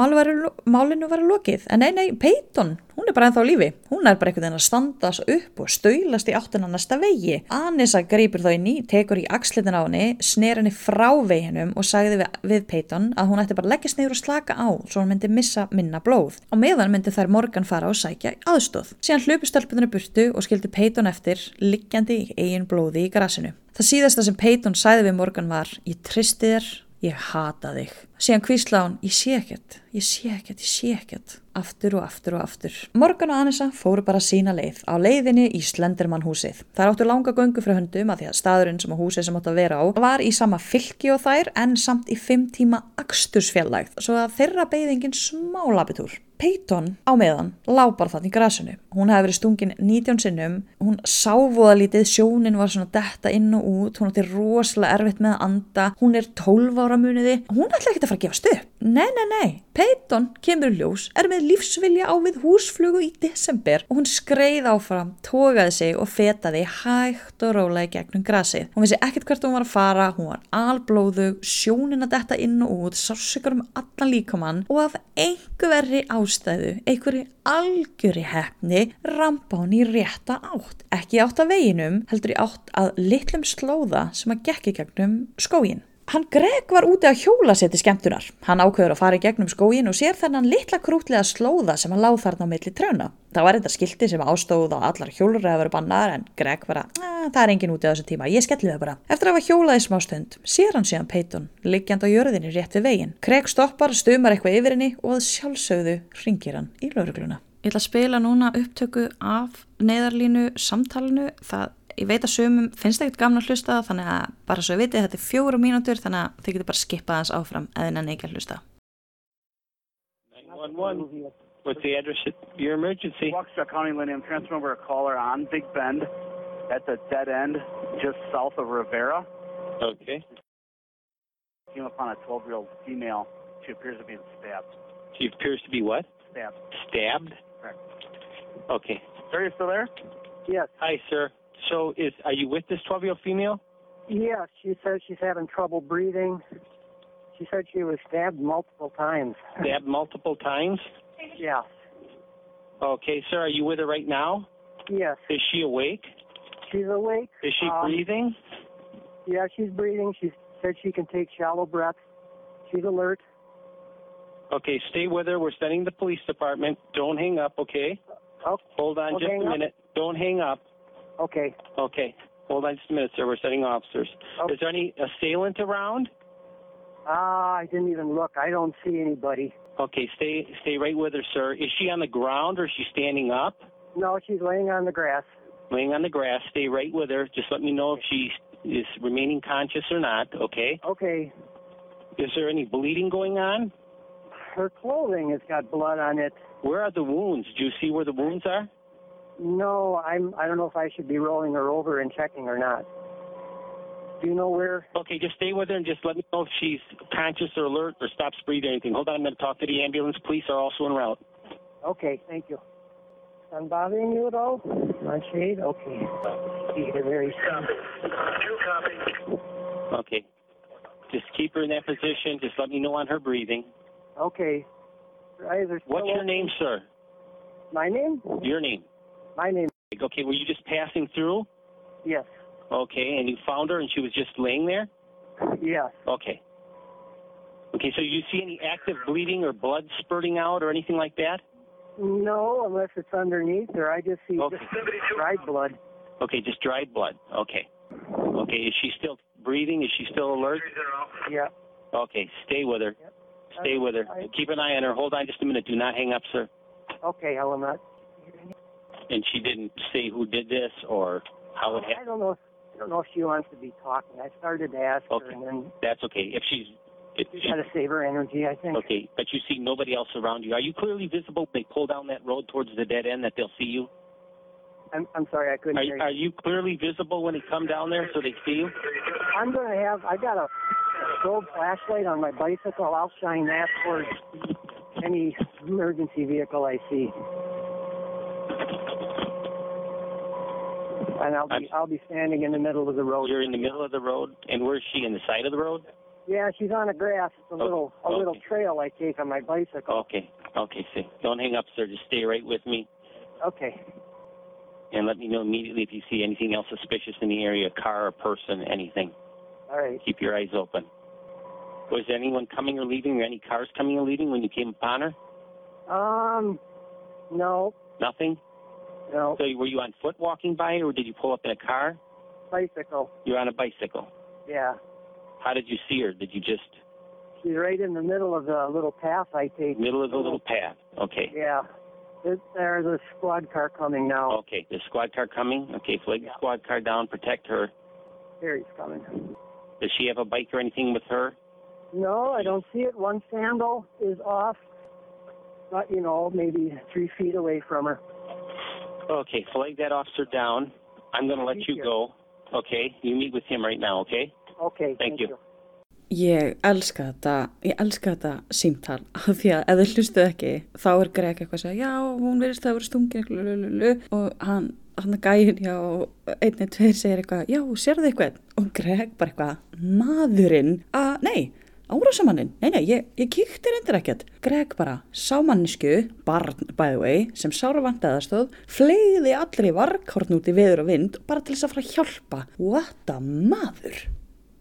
málinu var, lokið. En nei, nei, Peyton, hún er bara ennþá lífi. Hún er bara einhvern veginn að standa upp og stöylast í áttina næsta vegi. Anissa grýpur þá inn í, tekur í axlitin á henni, sner henni frá veginum og sagði við, við Peyton að hún ætti bara leggja sniður og slaka á svo hún myndi missa minna blóð. Á meðan myndi þær morgan fara og sækja aðstóð. Síðan hlupustelpuninu burtu og skildi Peyton eftir, liggjandi í eigin blóði í grasinu. Það síðasta sem Peyton sæði við Morgan var Ég tristi þér, ég hata þig. Síðan kvísla hún, ég sé ekkert, ég sé ekkert, ég sé ekkert. Aftur og aftur og aftur. Morgan og Anissa fóru bara sína leið á leiðinni í Slenderman húsið. Það áttu langa göngu frá höndum að því að staðurinn sem húsið sem átt að vera á var í sama fylki og þær en samt í fimm tíma akstursfjallægð svo að þeirra beigðingin smá labitúr. Peyton á meðan lá bara þannig í grasinu. Hún hefði verið stungin 19 sinnum, hún sáfóða lítið, sjónin var svona detta inn og út, hún átti rosalega erfitt með að anda, hún er 12 ára muniði, hún ætla ekki að fara að gefast upp. Nei, nei, nei, Peyton kemur ljós, er með lífsvilja á við húsflugu í desember og hún skreið áfram, tókaði sig og fetaði hægt og rólega gegnum grasið. Hún vissi ekkert hvert hún var að fara, hún var alblóðug, sjónin að detta inn og út, sársökar um allan líkamann og af einhverri ástæðu, einhverri algjöri hefni, rampa hún í rétta átt. Ekki átt að veginum, heldur í átt að litlum slóða sem að gekki gegnum skógin. Hann Greg var úti að hjóla sér til skemmtunar. Hann ákveður að fara í gegnum skógin og sér þennan litla krútlega slóða sem hann láð þarna á milli tröna. Það var þetta skilti sem ástóð á allar hjólræður bannar en Greg var að, það er engin úti á þessu tíma, ég skelli það bara. Eftir að hafa hjólað í smá stund, sér hann síðan Peyton, liggjand á jörðinni rétt við veginn. Greg stoppar, stumar eitthvað yfir henni og sjálfsögðu ringir hann í laurugluna. Ég ætla að spila núna upptöku af neðarlínu samtalenu. Það ég veit að sömum finnst ekkert gamla að hlusta þannig að bara svo ég veit þetta er fjóru mínútur þannig að þið getur bara skipað hans áfram eða en ekki að hlusta 911. What's the address of your emergency? Waukesha County, Lenny. I'm transferring over a caller on Big Bend at the dead end just south of Rivera. Okay. Came upon a 12 year old female. She appears to be stabbed. She appears to be what? Stabbed. Stabbed? Correct. Okay. Sir, you still there? Yes, Hi, sir. So is are you with this 12-year-old female? yes. She says she's having trouble breathing. She said she was stabbed multiple times. Stabbed multiple times? Yes, Okay, sir. Are you with her right now? yes. Is she awake? She's awake. Is she Um, breathing? Yeah, she's breathing. She said she can take shallow breaths. She's alert. Okay, stay with her. We're sending the police department. Don't hang up, okay? Oh, Hold on just a up. minute. Don't hang up. Okay. Okay. Hold on just a minute, sir. We're sending officers. Okay. Is there any assailant around? Ah, I didn't even look. I don't see anybody. Okay, stay stay right with her, sir. Is she on the ground or is she standing up? No, she's laying on the grass. Laying on the grass. Stay right with her. Just let me know if she is remaining conscious or not, okay? Okay. Is there any bleeding going on? Her clothing has got blood on it. Where are the wounds? Do you see where the wounds are? No, I'm. I don't know if I should be rolling her over and checking or not. Do you know where? Okay, just stay with her and just let me know if she's conscious or alert or stops breathing or anything. Hold on, I'm going to talk to the ambulance. Police are also en route. Okay, thank you. I'm bothering you at all? My shade? Okay. See, they're very Okay. Just keep her in that position. Just let me know on her breathing. Okay. Her eyes are still What's your name, sir? My name? Your name. My name. Is Okay, were you just passing through? Yes. Okay, and you found her and she was just laying there? Yes. Okay. Okay, so you see any active bleeding or blood spurting out or anything like that? No, unless it's underneath her. I just see Okay. just dried blood. Okay, just dried blood. Okay. Okay, is she still breathing? Is she still alert? Yeah. Okay, stay with her. Stay with her. I- Keep an eye on her. Hold on just a minute. Do not hang up, sir. Okay, I will not. And she didn't say who did this or how it happened? I don't know. If, I don't know if she wants to be talking. I started to ask Okay. her, and then That's okay. If she's, if she, got to save her energy. I think. okay, but you see nobody else around you. Are you clearly visible? They pull down that road towards the dead end that they'll see you. I'm. I'm sorry. I couldn't Are, hear you. are you clearly visible when they come down there so they see you? I'm gonna have. I got a strobe flashlight on my bicycle. I'll shine that towards any emergency vehicle I see. And I'll I'm- be I'll be standing in the middle of the road. You're in the middle of the road, and where's she? In the side of the road? Yeah, she's on the grass. It's a little a little trail I take on my bicycle. Okay. Okay, see. Don't hang up, sir. Just stay right with me. Okay. And let me know immediately if you see anything else suspicious in the area, car, a person, anything. All right. Keep your eyes open. Was anyone coming or leaving, or any cars coming or leaving when you came upon her? Um. No. Nothing? No. So were you on foot walking by, or did you pull up in a car? Bicycle. You're on a bicycle. Yeah. How did you see her? Did you just She's right in the middle of the little path I take. middle of the little path? Okay. Yeah. There- There's a squad car coming now. Okay. The squad car coming? Okay, flag the squad car down, protect her. Here he's coming. Does she have a bike or anything with her? No, I don't see it. One sandal is off, but you know, maybe three feet away from her. Okay, flag that officer down. I'm going to let Thank you you. go. Okay? You meet with him right now, okay? Okay, Thank you. Ég elska þetta, ég elska þetta símtal af því að ef þið hlustuð ekki þá er Greg eitthvað að segja já hún verðist að vera stungin eitthvað lululu, og hann, hann að gæin já einni tveir segir eitthvað já sérðu eitthvað og Greg bara eitthvað maðurinn að nei árásamannin, nei nei ég, ég kíkti reyndir ekkert. Greg bara sá mannisku barn by the way sem sára vandaðastóð fleiði allri varkhorn út í veður og vind bara til þess að fara að hjálpa. What a maður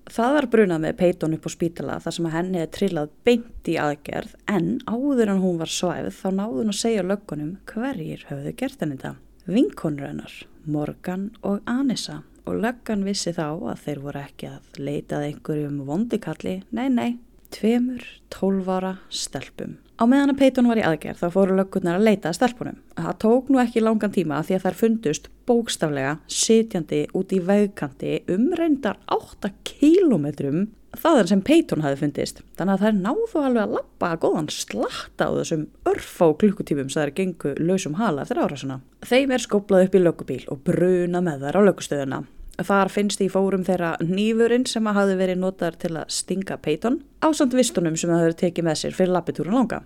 Það var brunað með Peyton upp á spítala þar sem að henni er trillað beint í aðgerð en áður en hún var svæfð þá náði hún að segja löggunum hverjir höfðu gert henni þetta. Vinkonur hennar, Morgan og Anissa og löggan vissi þá að þeir voru ekki að leitað einhverjum vondikalli, nei nei, tveimur tólvára stelpum. Á meðan að Peyton var í aðgerð þá fóru löggunar að leita að stelpunum. Það tók nú ekki langan tíma því að þær fundust bókstaflega sitjandi út í vegkanti um reyndar 8 kílómetrum þaðan sem Peyton hafi fundist. Þannig að þær náðu alveg að lappa að góðan slatta á þessum örfá klukkutífum sem þær gengu lausum hala eftir árásuna. Þeim er skoplað upp í löggubíl og bruna með þær á löggustöðuna. Þar finnst í fórum þeirra nýfurinn sem að hafi verið notaður til að stinga Peyton á samt vistunum sem það hefur tekið með sér fyrir lappitúrun langa.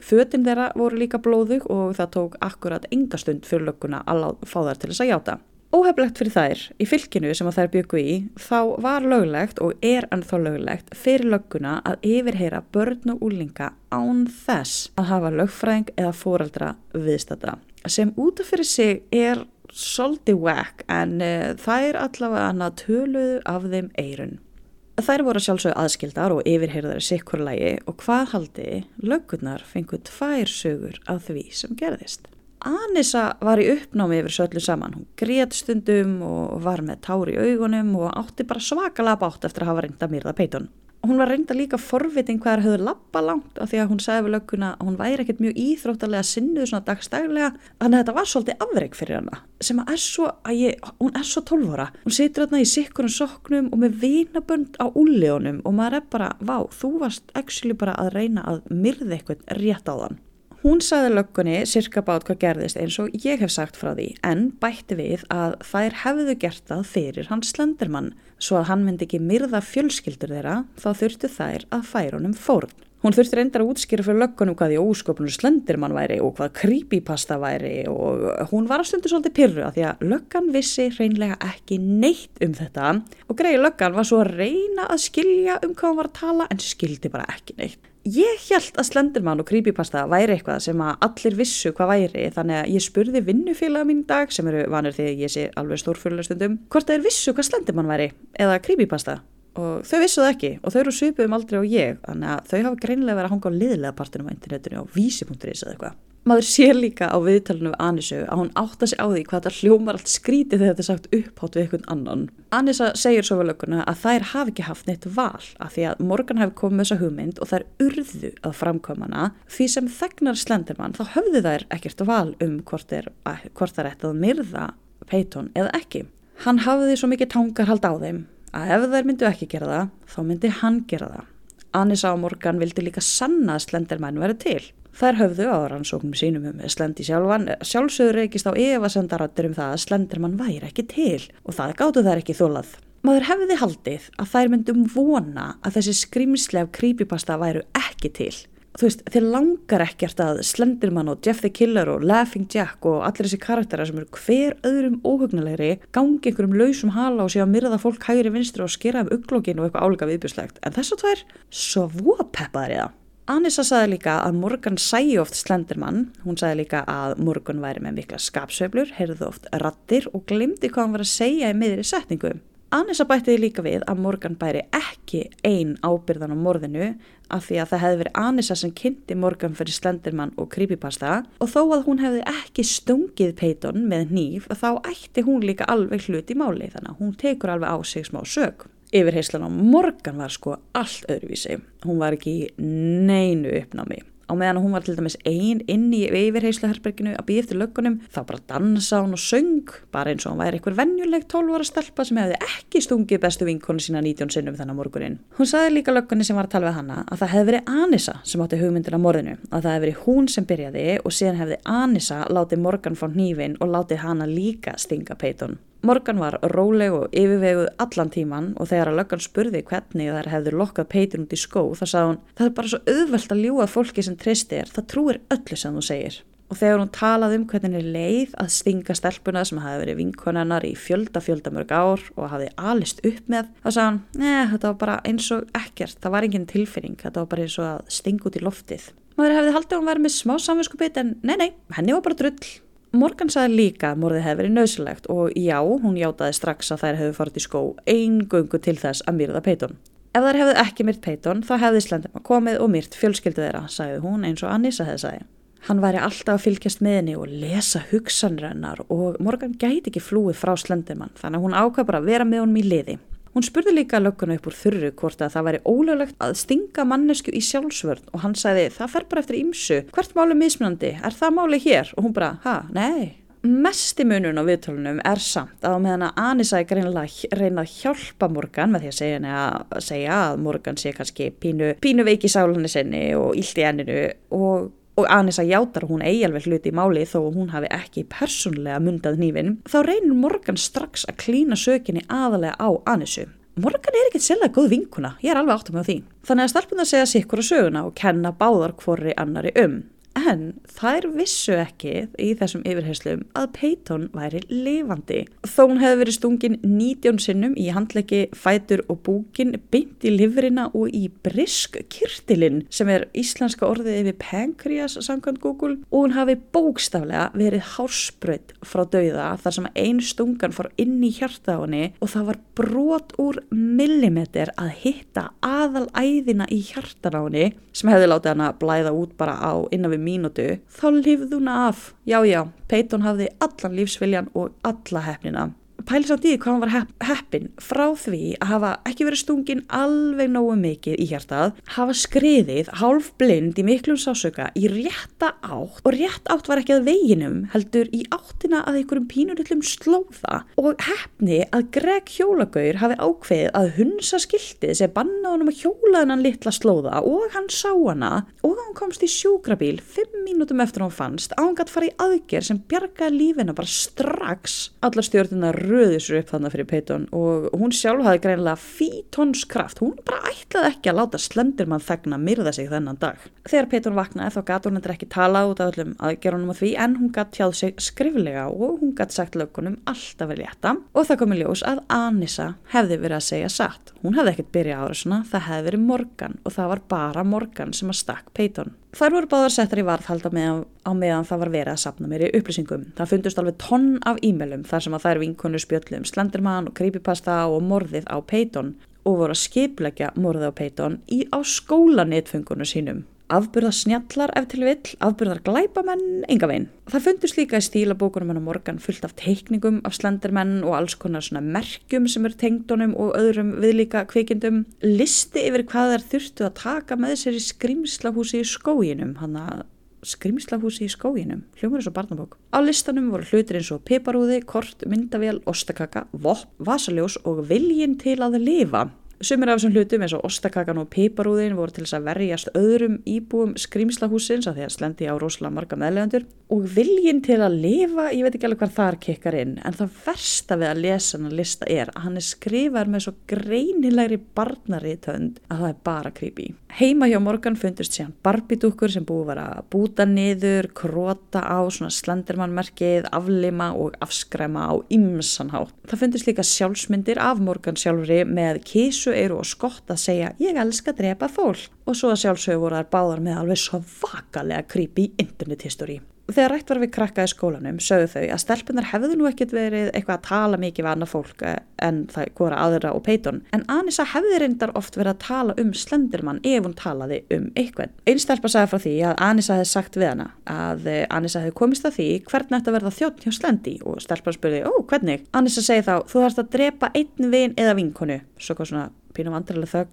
Fötin þeirra voru líka blóðug og það tók akkurat enga stund fyrir lögguna að fá þær til þess að játa. Óheflegt fyrir þær, í fylkinu sem að þær byggu í, þá var löglegt og er ennþá löglegt fyrir lögguna að yfirheyra börn og úlinga án þess að hafa lögfræðing eða foreldra viðstata. Sem út af fyrir sig er svolítið whack en uh, er allavega að töluðu af þeim eirun. Þær voru sjálfsög aðskildar og yfirheyrðari sikkur lægi og hvað haldi löggunar fengu tvær sögur af því sem gerðist. Anissa var í uppnámi yfir söllu saman. Hún grét stundum og var með tár í augunum og átti bara svakalega bátt eftir að hafa reynda mýrða peitun. Hún var reynda líka forviting hvað það höfðu lappa langt af því að hún sagði við lögguna að hún væri ekkert mjög íþróttalega sinnuð svona dagstæglega þannig að þetta var svolítið afreg fyrir hana sem að er svo, að ég, hún er svo tólvora hún situr þarna í sikkurum soknum og með vinabönd á úlleunum og maður er bara, vá, þú varst actually bara að reyna að myrða eitthvað rétt á þann Hún sagði löggunni cirka bát hvað gerðist eins og ég hef sagt frá því en bætti við að þær hefðu gert það fyrir hans slendermann svo að hann myndi ekki myrða fjölskyldur þeirra þá þurftu þær að færa honum fórn. Hún þurfti reyndar að útskýra fyrir löggunum hvað því ósköpunum slendermann væri og hvað creepypasta væri og hún var að stundu svolítið pyrru að því að löggan vissi reynlega ekki neitt um þetta og greið löggan var svo að reyna að skilja um hvað hann var að tala en skildi bara ekki neitt. Ég held að Slenderman og Creepypasta væri eitthvað sem að allir vissu hvað væri þannig að ég spurði vinnufélaga mín dag sem eru vanir þegar ég sé alveg stórfjörlega stundum hvort það er vissu hvað Slenderman væri eða Creepypasta og þau vissu það ekki og þau eru svipum aldrei á ég þannig að þau hafa greinilega verið að hanga á liðlega partinum á internetinu á vísi.is eða eitthvað maður sér líka á viðtalinu við Anissu að hún átta sig á því hvað það hljómar allt skrítið þegar þetta er sagt upphátt við einhvern annan. Annissa segir svo vel löguna að þær hafi ekki haft neitt val af því að Morgan hefði komið með þessa hugmynd og þær urðu að framkomana því sem þegnar Slenderman þá höfðu þær ekkert val um hvort, er, hvort þær ætti að myrða Peyton eða ekki. Hann hafði svo mikið tangarhald á þeim að ef þær myndu ekki gera það þá myndi hann gera það. Anissa og Morgan vildi líka sanna að Slenderman verið til. Þær höfðu á rannsóknum sínum um Slendi sjálfan, sjálfsögur reykist á efasendarattur um það að Slenderman væri ekki til og það gáttu þær ekki þólað. Maður hefði haldið að þær myndum vona að þessi skrimslef creepypasta væru ekki til. Þú veist, þeir langar ekkert að Slenderman og Jeff the Killer og Laughing Jack og allir þessi karaktera sem eru hver öðrum óhugnulegri gangi einhverjum lausum hala og sé að myrða fólk hægri vinstri og skera af auglógin og eitthvað álga viðbjörnslegt. En þess að tvær, svo peppaðar ég það. Anissa sagði líka að Morgan sæi oft Slenderman, hún sagði líka að Morgan væri með mikla skapsveiflur, heyrðu oft rattir og glimti hvað hann var að segja í miðri setningu. Anissa bættiði líka við að Morgan bæri ekki einn ábyrðan á morðinu af því að það hefði verið Anissa sem kynnti Morgan fyrir Slenderman og Creepypasta og þó að hún hefði ekki stungið Peyton með nýf þá ætti hún líka alveg hlut í máli þannig að hún tekur alveg á sig smá sög yfirheyslan á morgan var sko allt öðruvísi. Hún var ekki neinu uppnámi. Á meðan hún var til dæmis einn inn í yfirheyslaherberginu að býða eftir löggunum þá bara dansa hún og söng bara eins og hún væri einhver vennjuleg 12 ára stelpa sem hefði ekki stungið bestu vinkonu sína 19 sinnum þennan morgunin. Hún saði líka löggunni sem var að tala við hana að það hefði verið Anissa sem átti hugmyndin á morðinu að það hefði verið hún sem byrjaði og síðan hefði Anissa látið morgan fá nývin og látið hana líka stinga peiton. Morgan var róleg og yfirveguð allan tíman og þegar að löggan spurði hvernig þær hefður lokkað peitin út í skó þá sagði hún það er bara svo auðvelt að ljúa fólki sem tristi er, það trúir öllu sem þú segir. Og þegar hún talaði um hvernig er leið að stinga stelpuna sem hafi verið vinkonennar í fjölda fjölda mörg ár og hafi alist upp með þá sagði hún, neða þetta var bara eins og ekkert, það var engin tilfinning, þetta var bara eins og að stinga út í loftið. Maður hefði haldið að hún verið með smá samvinskupið en nei nei, henni var bara drull Morgan sagði líka að morðið hefði verið nöðsulegt og já, hún hjátaði strax að þær hefði farið í skó eingöngu til þess að myrða Peyton. Ef þær hefði ekki myrt Peyton þá hefði Slenderman komið og myrt fjölskyldu þeirra, sagði hún eins og Anissa hefði sagði. Hann væri alltaf að fylgjast með henni og lesa hugsanrennar og Morgan gæti ekki flúið frá Slenderman þannig að hún ákvað bara að vera með honum í liði. Hún spurði líka lögguna upp úr þurru hvort að það væri ólöglegt að stinga mannesku í sjálfsvörn og hann sagði það fer bara eftir ímsu, hvert máli mismunandi, er það máli hér? Og hún bara, ha, nei. Mesti munun á viðtölunum er samt að meðan að greinilega reynað að hjálpa Morgan með því að segja, að, segja að Morgan sé kannski pínu, pínu veiki sálanir sinni og illt í enninu og og Anissa játar hún eigi alveg hluti í máli þó hún hafi ekki persónlega mundað nývin, þá reynir Morgan strax að klína sökinni aðalega á Anissu. Morgan er ekkert selga góð vinkuna, ég er alveg áttum með því. Þannig að stelpunar segja sikkur á söguna og kenna báðar hvori annari um. En þær vissu ekki í þessum yfirherslum að Peyton væri lifandi. Þó hún hefði verið stungin 19 sinnum í handleggi, fætur og búkin, beint í livrina og í brisk kirtilinn sem er íslenska orðið yfir pankrias samkvæmt Google og hún hafi bókstaflega verið hársbröð frá dauða þar sem ein stungan fór inn í hjarta á henni og það var brot úr millimeter að hitta aðal æðina í hjartan á henni sem hefði látið hann að blæða út bara á innan við mínútu, þá lifði hún af. Já, já, Peyton hafði allan lífsviljan og alla hefnina pæli samt í því hvað hann var hepp, heppin frá því að hafa ekki verið stungin alveg nógu mikið í hjartað, hafa skriðið hálf blind í miklum sásöka í rétta átt og rétt átt var ekki að veginum heldur í áttina að einhverjum pínurillum slóða og heppni að Greg Hjólagaur hafi ákveðið að hunsa skiltið sem banna honum að hjóla hennan litla slóða og hann sá hana og hann komst í sjúkrabíl fimm mínútum eftir hann fannst að hann gætt fara í aðgerð sem bjargaði lífina bara strax. Allar stjórnuna röði sér upp þannig fyrir Peyton og hún sjálf hafi greinilega fítonskraft, hún bara ætlaði ekki að láta slendirmann þegna myrða sig þennan dag. Þegar Peyton vaknaði þá gæti hún endur ekki tala út af öllum aðgerunum á því en hún gæti tjáð sig skriflega og hún gæti sagt lögunum alltaf vel létta og það komi ljós að Anissa hefði verið að segja satt. Hún hefði ekkert byrjað ára svona, það hefði verið Morgan og það var bara Morgan sem að stakk Peyton. Þar voru báðar settar í varðhald meðan, á meðan það var verið að sapna mér í upplýsingum. Það fundust alveg tonn af e-mailum þar sem að þær vinkonu spjöllum Slenderman og Creepypasta og morðið á Peyton og voru að skipleggja morðið á Peyton í á skólanetfungunum sínum afburða snjallar ef til vill, afburðar glæpamenn, enga veginn. Það fundust líka í stílabókunum hennar morgan fullt af teikningum af slendermenn og alls konar svona merkjum sem er tengdunum og öðrum viðlíka kvikindum. Listi yfir hvað þær þurftu að taka með sér í skrimslahúsi í skóginum, hann að skrimslahúsi í skóginum, hljómar þessu barnabók. Á listanum voru hlutir eins og piparúði, kort, myndavél, ostakaka, vopp, vasaljós og viljin til að lifa. Sumir af þessum hlutum eins og ostakakan og piparúðin voru til þess að verjast öðrum íbúum skrýmslahúsins að því að slendi á rosalega marga meðlegandur og viljin til að lifa, ég veit ekki alveg hvað þar kikkar inn, en það versta við að lesa hann að lista er að hann er skrifar með svo greinilegri barnaritönd að það er bara creepy. Heima hjá Morgan fundust síðan barbidúkur sem búið var að búta niður, króta á svona slendermannmerkið, aflima og afskræma á ymsanhátt. Það fundust líka sjálfsmyndir af Morgan sjálfri með kísu eru og skott að segja ég elska að drepa fólk og svo að sjálfsögur voru þær báðar með alveg svo vakalega creepy internethistory. Þegar rætt var við krakka í skólanum sögðu þau að stelpunar hefðu nú ekkert verið eitthvað að tala mikið við annað fólk en það hvora aðra og peiton en Anissa hefði reyndar oft verið að tala um slendirmann ef hún talaði um eitthvað. Einn stelpa sagði frá því að Anissa hefði sagt við hana að Anissa hefði komist að því hvernig þetta verða þjótt hjá slendi og stelpan spurði, ó hvernig? Anissa segi þá, þú þarfst að drepa einn vin eða vinkonu, svo hvað svona pínum vandrarlega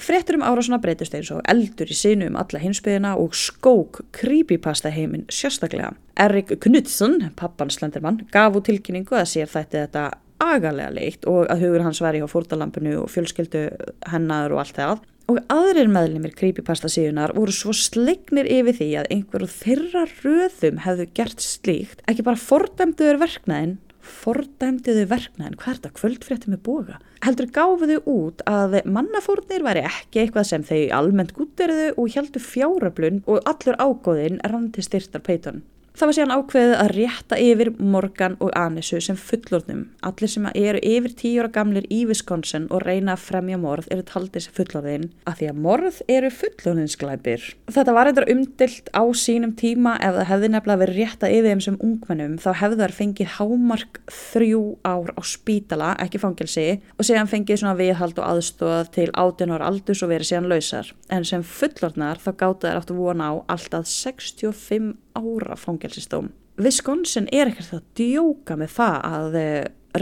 Frettur um árásuna breytist eins og eldur í sinu um alla hinsbyðina og skók creepypasta heiminn sérstaklega. Erik Knudsen, pappan Slendermann, gaf út tilkynningu að sér þætti þetta agalega leitt og að hugur hans væri á fórtalampinu og fjölskyldu hennar og allt það. Og aðrir meðlumir creepypasta síðunar voru svo slegnir yfir því að einhverju þeirra röðum hefðu gert slíkt, ekki bara fordæmduður verknæðin, fordæmduðu verknæðin, hvað er þetta kvöldfrétti með boga? Heldur gáfuðu út að mannafórnir væri ekki eitthvað sem þau almennt gútterðu og heldur fjáröflun og allur ágóðin randi styrtar peiton. Það var síðan ákveðið að rétta yfir Morgan og Anissu sem fullorðnum. Allir sem eru yfir tíu ára gamlir í Wisconsin og reyna að fremja morð eru taldið sem fullorðin að því að morð eru fullorðinsklæpir. Þetta var eitthvað umdilt á sínum tíma ef það hefði nefnilega verið rétta yfir þeim sem ungmennum þá hefðu þær fengið hámark þrjú ár á spítala, ekki fangelsi og síðan fengið svona viðhald og aðstóð til 18 ára aldus og verið síðan lausar. En sem fullorðnar þá gáttu þær áttu vona á alltaf 65 ára fangelsistóm. Wisconsin er ekkert að djóka með það að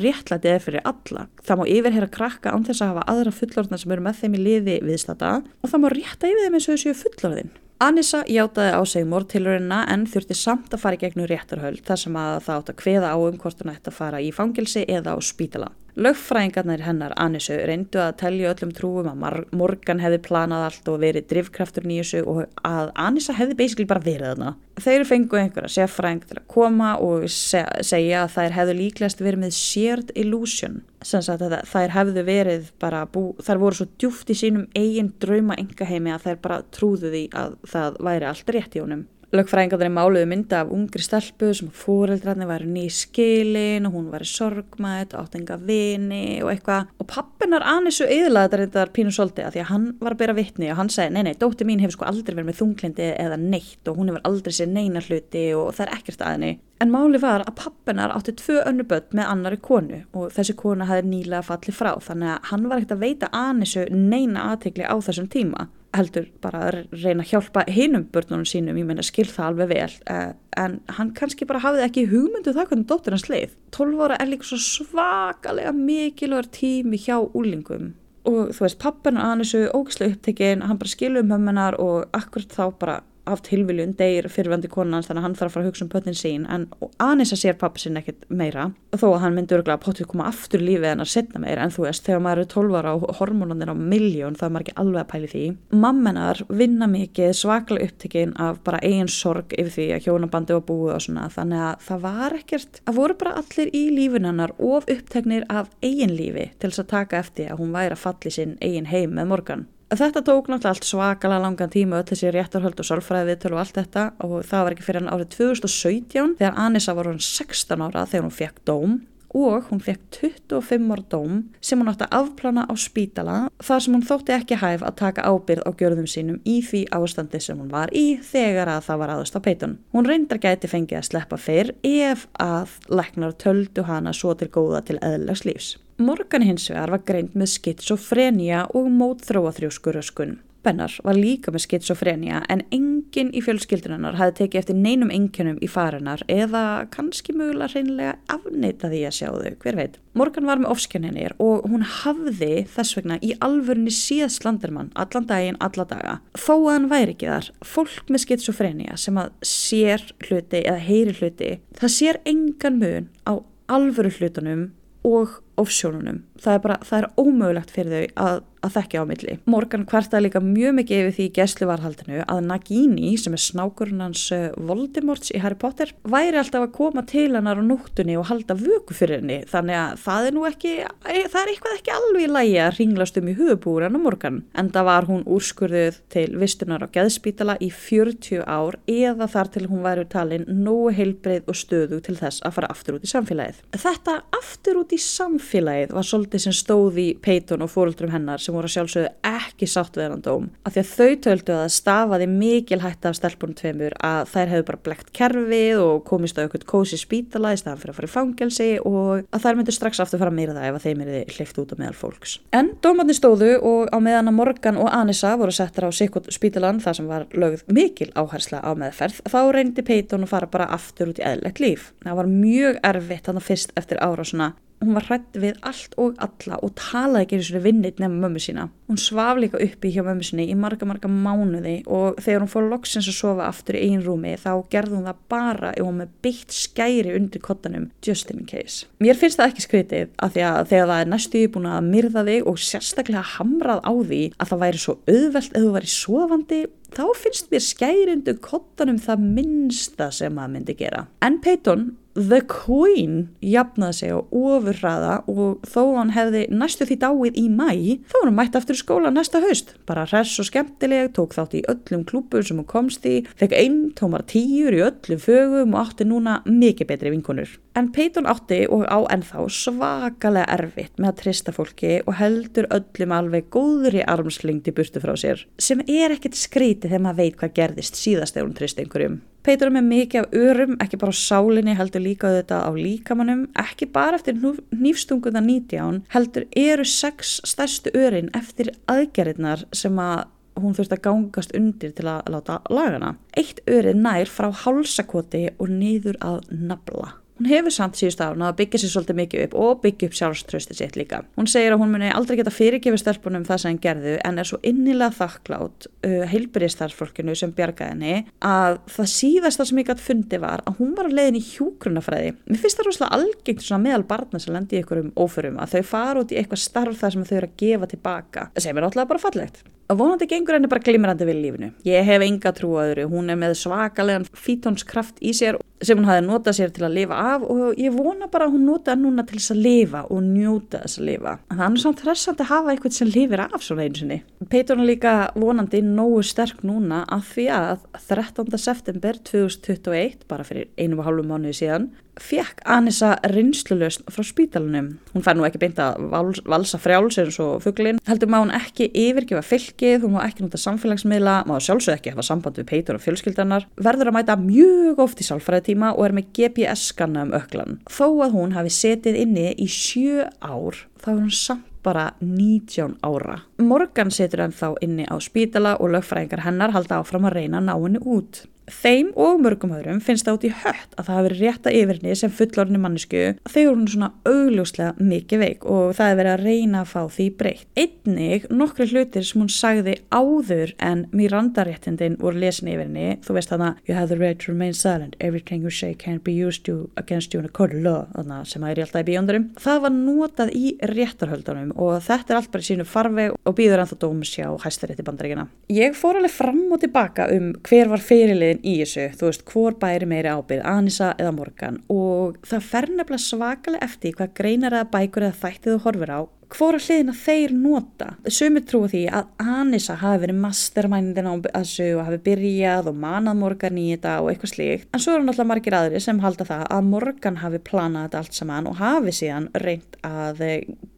réttlætið er fyrir alla. Það má yfirhera krakka án þess að hafa aðra fullorðna sem eru með þeim í liði viðstata og það má rétta yfir þeim eins og þessu fullorðin. Anissa játaði á sig mortilurina en þurfti samt að fara í gegnum réttarhöld þar sem að það átt að kveða á um hvort hann ætti að fara í fangelsi eða á spítala. Lögfræðingarnir hennar Anissu reyndu að telja öllum trúum að Morgan hefði planað allt og verið drifkraftur nýjusu og að Anissa hefði basically bara verið þarna. Þeir fengu einhverja sérfræðing til að koma og se segja að þær hefðu líklegast verið með shared illusion. Sem sagt að þær hefðu verið bara, bú, þær voru svo djúft í sínum eigin drauma engaheimi að þær bara trúðu því að það væri allt rétt í honum. Lögfræðingarnir máluðu mynda af ungri stelpu sem fóreldrarnir væri ný skilin og hún væri sorgmætt, áttenga vini og eitthvað. Og pappinar aðnissu eðlaði þetta reyndar pínu solti að því að hann var að bera vittni og hann segi nei nei, dótti mín hefur sko aldrei verið með þunglindi eða neitt og hún hefur aldrei sér neina hluti og það er ekkert aðinni. En máli var að pappinar átti tvö önnu börn með annari konu og þessi kona hafði nýlega fallið frá þannig að hann var ekkert að veita aðnissu neina aðtegli á þessum tíma heldur bara að reyna að hjálpa hinum börnunum sínum, ég meina skil það alveg vel uh, en hann kannski bara hafði ekki hugmyndu um það hvernig dóttir hans leið. 12 ára er líka svo svakalega mikilvægur tími hjá úlingum og þú veist, pappin og Anissu ógislega upptekinn, hann bara skilur um hömmunar og akkurat þá bara af tilviljun deyir fyrirvandi konans þannig að hann þarf að fara að hugsa um pötnin sín en Anissa sér pappa sinni ekkert meira þó að hann myndi örgulega að potið koma aftur lífið en að setna meira en þú veist þegar maður eru 12 ára og hormónanir á miljón þá er maður ekki alveg að pæli því. Mammenar vinna mikið svaklega upptekinn af bara eigin sorg yfir því að hjónabandi var búið og svona þannig að það var ekkert að voru bara allir í lífinannar of uppteknir af eigin lífi til þess að taka eftir að hún væri að falli sinn eigin heim með morgan Þetta tók náttúrulega allt svakalega langan tíma öll þessi réttarhöld og sálfræði viðtölu og allt þetta og það var ekki fyrir hann árið 2017 þegar Anissa var hann 16 ára þegar hún fekk dóm og hún fekk 25 ára dóm sem hún átti að afplana á spítala þar sem hún þótti ekki hæf að taka ábyrð á gjörðum sínum í því ástandi sem hún var í þegar að það var aðast á peitun. Hún reyndar gæti fengið að sleppa fyrr ef að leknar töldu hana svo til góða til eðlags lífs. Morgan hins vegar var greint með skitsofrenia og mótþróaþrjóskuröskun. Bennar var líka með skitsofrenia en enginn í fjölskyldunarnar hafði tekið eftir neinum engjönum í farinnar eða kannski mögulega reynilega afneita því að sjá þau, hver veit. Morgan var með ofskjörninir og hún hafði þess vegna í alvörunni síðan slandermann allan daginn, alla daga. Þó að hann væri ekki þar, fólk með skitsofrenia sem að sér hluti eða heyri hluti, það sér engan mun á alvöru hlutunum og ofsjónunum. Það er bara, það er ómögulegt fyrir þau að, að þekkja á milli. Morgan kvartaði líka mjög mikið yfir því í gæsluvarhaldinu að Nagini, sem er snákurinn hans eh, Voldemorts í Harry Potter, væri alltaf að koma til hennar á núttunni og halda vöku fyrir henni. Þannig að það er nú ekki, eh, það er eitthvað ekki alveg lægi að ringlast um í hugubúr en á Morgan. Enda var hún úrskurðuð til vistunar á gæðspítala í 40 ár eða þar til hún væri talin nógu heilbreið og stöðu til þess að fara aftur út í samfélagið. Þetta aftur út í samfélagið samfélagið var svolítið sem stóð í Peyton og fóröldrum hennar sem voru sjálfsögðu ekki sátt við hennan dóm af því að þau töldu að það stafaði mikil hætti af stelpunum tveimur að þær hefðu bara blekt kerfið og komist á eitthvað kósi spítala í staðan fyrir að fara í fangelsi og að þær myndu strax aftur fara meira það ef að þeim er hlift út á meðal fólks. En dómarnir stóðu og á meðan að Morgan og Anissa voru settar á Sikot spítalan þar sem var lögð mikil áhersla á meðferð þá reyndi Peyton að fara bara aftur út í eðlegt líf. Það var mjög erfitt þannig fyrst eftir ára svona hún var hrætt við allt og alla og talaði ekki eins og vinnit nefnum mömmu sína. Hún svaf líka uppi hjá mömmu sinni í marga marga mánuði og þegar hún fór loksins að sofa aftur í einn rúmi þá gerði hún það bara ef hún með byggt skæri undir kottanum just in case. Mér finnst það ekki skritið að því að þegar það er næstu búin að myrða þig og sérstaklega hamrað á því að það væri svo auðvelt eða þú væri sofandi þá finnst mér skæri undir kottanum það minnsta sem maður myndi gera. En Peyton The Queen jafnaði sig á ofurraða og þó hann hefði næstu því dáið í mæ þá var hann mætt aftur í skóla næsta haust bara hress og skemmtileg, tók þátt í öllum klúpur sem hann komst í, fekk einn tómar tíur í öllum fögum og átti núna mikið betri vinkonur. En Peyton átti og á ennþá svakalega erfitt með að trista fólki og heldur öllum alveg góðri armslingdi burtu frá sér sem er ekkert skríti þegar maður veit hvað gerðist síðast ef hún trist einhverjum. Peitur er með mikið af örum, ekki bara á sálinni, heldur líka þetta á líkamannum, ekki bara eftir nýfstunguða nýtján, heldur eru sex stærstu örin eftir aðgerðirnar sem að hún þurft að gangast undir til að láta lagana. Eitt örið nær frá hálsakoti og niður að nabla. Hún hefur samt síðust án að byggja sér svolítið mikið upp og byggja upp sjálfströsti sitt líka. Hún segir að hún muni aldrei geta fyrirgefið stelpunum það sem henn gerðu en er svo innilega þakklátt uh, heilbyrjastarfsfólkinu sem bjargaði henni að það síðasta sem ég gæti fundi var að hún var á leiðin í hjúgrunafræði. Mér finnst það rosalega algengt svona meðal barna sem lendi í einhverjum óförum að þau fara út í eitthvað starf þar sem þau eru að gefa tilbaka. Það segir mér náttúrulega bara fallegt. Og vonandi gengur henni bara glimrandi við lífinu. Ég hef enga trú að öðru, hún er með svakalegan fítónskraft í sér sem hún hafi notað sér til að lifa af og ég vona bara að hún nota núna til þess að lifa og njóta þess að lifa. Það er svona þressandi að hafa eitthvað sem lifir af svona einu sinni. Peitur er líka vonandi nógu sterk núna að því að 13. september 2021, bara fyrir einu og hálfu mánuði síðan, fekk Anissa rinnslulöst frá spítalunum. Hún fær nú ekki beint að vals, valsa frjáls eins og fugglin. Heldur má hún ekki yfirgefa fylgið, hún má ekki nota samfélagsmiðla, má sjálfsög ekki hafa samband við peitur og fjölskyldanar, verður að mæta mjög oft í sálfræðitíma og er með GPS-skanna um öklan. Þó að hún hafi setið inni í sjö ár, þá er hún samt bara 19 ára. Morgan setur hann þá inni á spítala og lögfræðingar hennar halda áfram að reyna að ná henni út. Þeim og mörgum öðrum finnst það út í hött að það hafi verið rétta yfirni sem fullorðinni mannesku þegar hún er svona augljóslega mikið veik og það hefur verið að reyna að fá því breytt. Einnig nokkru hlutir sem hún sagði áður en Miranda-réttindin voru lesin yfirni, þú veist þarna You have the right to remain silent, everything you say can't be used to against you in a court of law, þarna sem það er alltaf í bíóndurum. Það var notað í réttarhöldunum og þetta er allt bara í sínu farveg og býður ennþá dómus hjá hæstarétti bandaríkina. Ég fór alveg fram og tilbaka um hver var fyrirliðin í þessu, þú veist, hvor bæri meiri ábyrð, Anissa eða Morgan? Og það fer nefnilega svakalega eftir hvað greinar eða bækur eða þættið þú horfir á hvora hliðina þeir nota. Sumir trúi því að Anissa hafi verið mastermindin á þessu og hafi byrjað og manað Morgan í þetta og eitthvað slíkt. En svo eru náttúrulega margir aðri sem halda það að Morgan hafi planað þetta allt saman og hafi síðan reynd að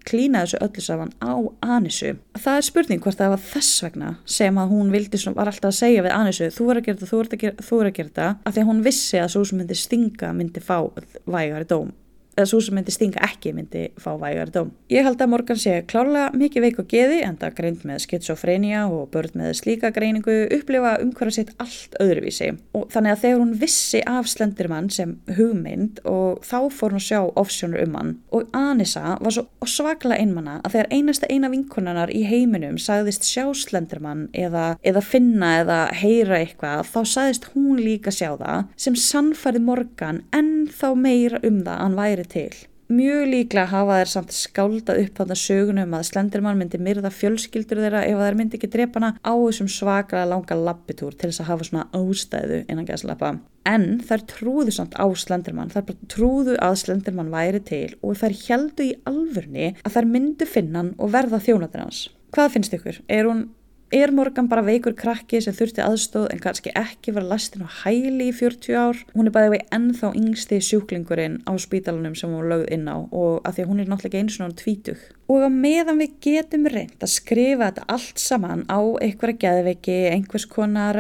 klína þessu öllu saman á Anissu. Það er spurning hvort það var þess vegna sem að hún vildi svona, var alltaf að segja við Anissu þú er að gera þetta, þú er að gera þetta af því að hún vissi að svo sem myndi stinga myndi fá vægari dóm eða svo sem myndi stinga ekki myndi fá vægar dóm. Ég held að Morgan sé klárlega mikið veik og geði en það greint með skitsofrenia og börn með slíka greiningu upplifa umhverja sitt allt öðruvísi og þannig að þegar hún vissi af Slendermann sem hugmynd og þá fór hún að sjá offsjónur um hann og Anissa var svo svakla einmanna að þegar einasta eina vinkonarnar í heiminum sagðist sjá Slendermann eða, eða finna eða heyra eitthvað þá sagðist hún líka sjá það sem sannfæði Morgan en þá meira um það að hann væri til. Mjög líklega hafa þær samt skálda upp þarna sögunum að Slendermann myndi myrða fjölskyldur þeirra ef þær myndi ekki drepa hana á þessum svaklega langa lappitúr til þess að hafa svona ástæðu innan gæðslappa. En þær trúðu samt á Slendermann, þær bara trúðu að Slendermann væri til og þær heldu í alvörni að þær myndu finna hann og verða þjónatir hans. Hvað finnst ykkur? Er hún Er Morgan bara veikur krakki sem þurfti aðstóð en kannski ekki var lastin á hæli í 40 ár? Hún er bæðið vei ennþá yngsti sjúklingurinn á spítalunum sem hún lögð inn á og að því að hún er náttúrulega einu svona tvítug. Og að meðan við getum reynd að skrifa þetta allt saman á einhverja geðveiki, einhvers konar,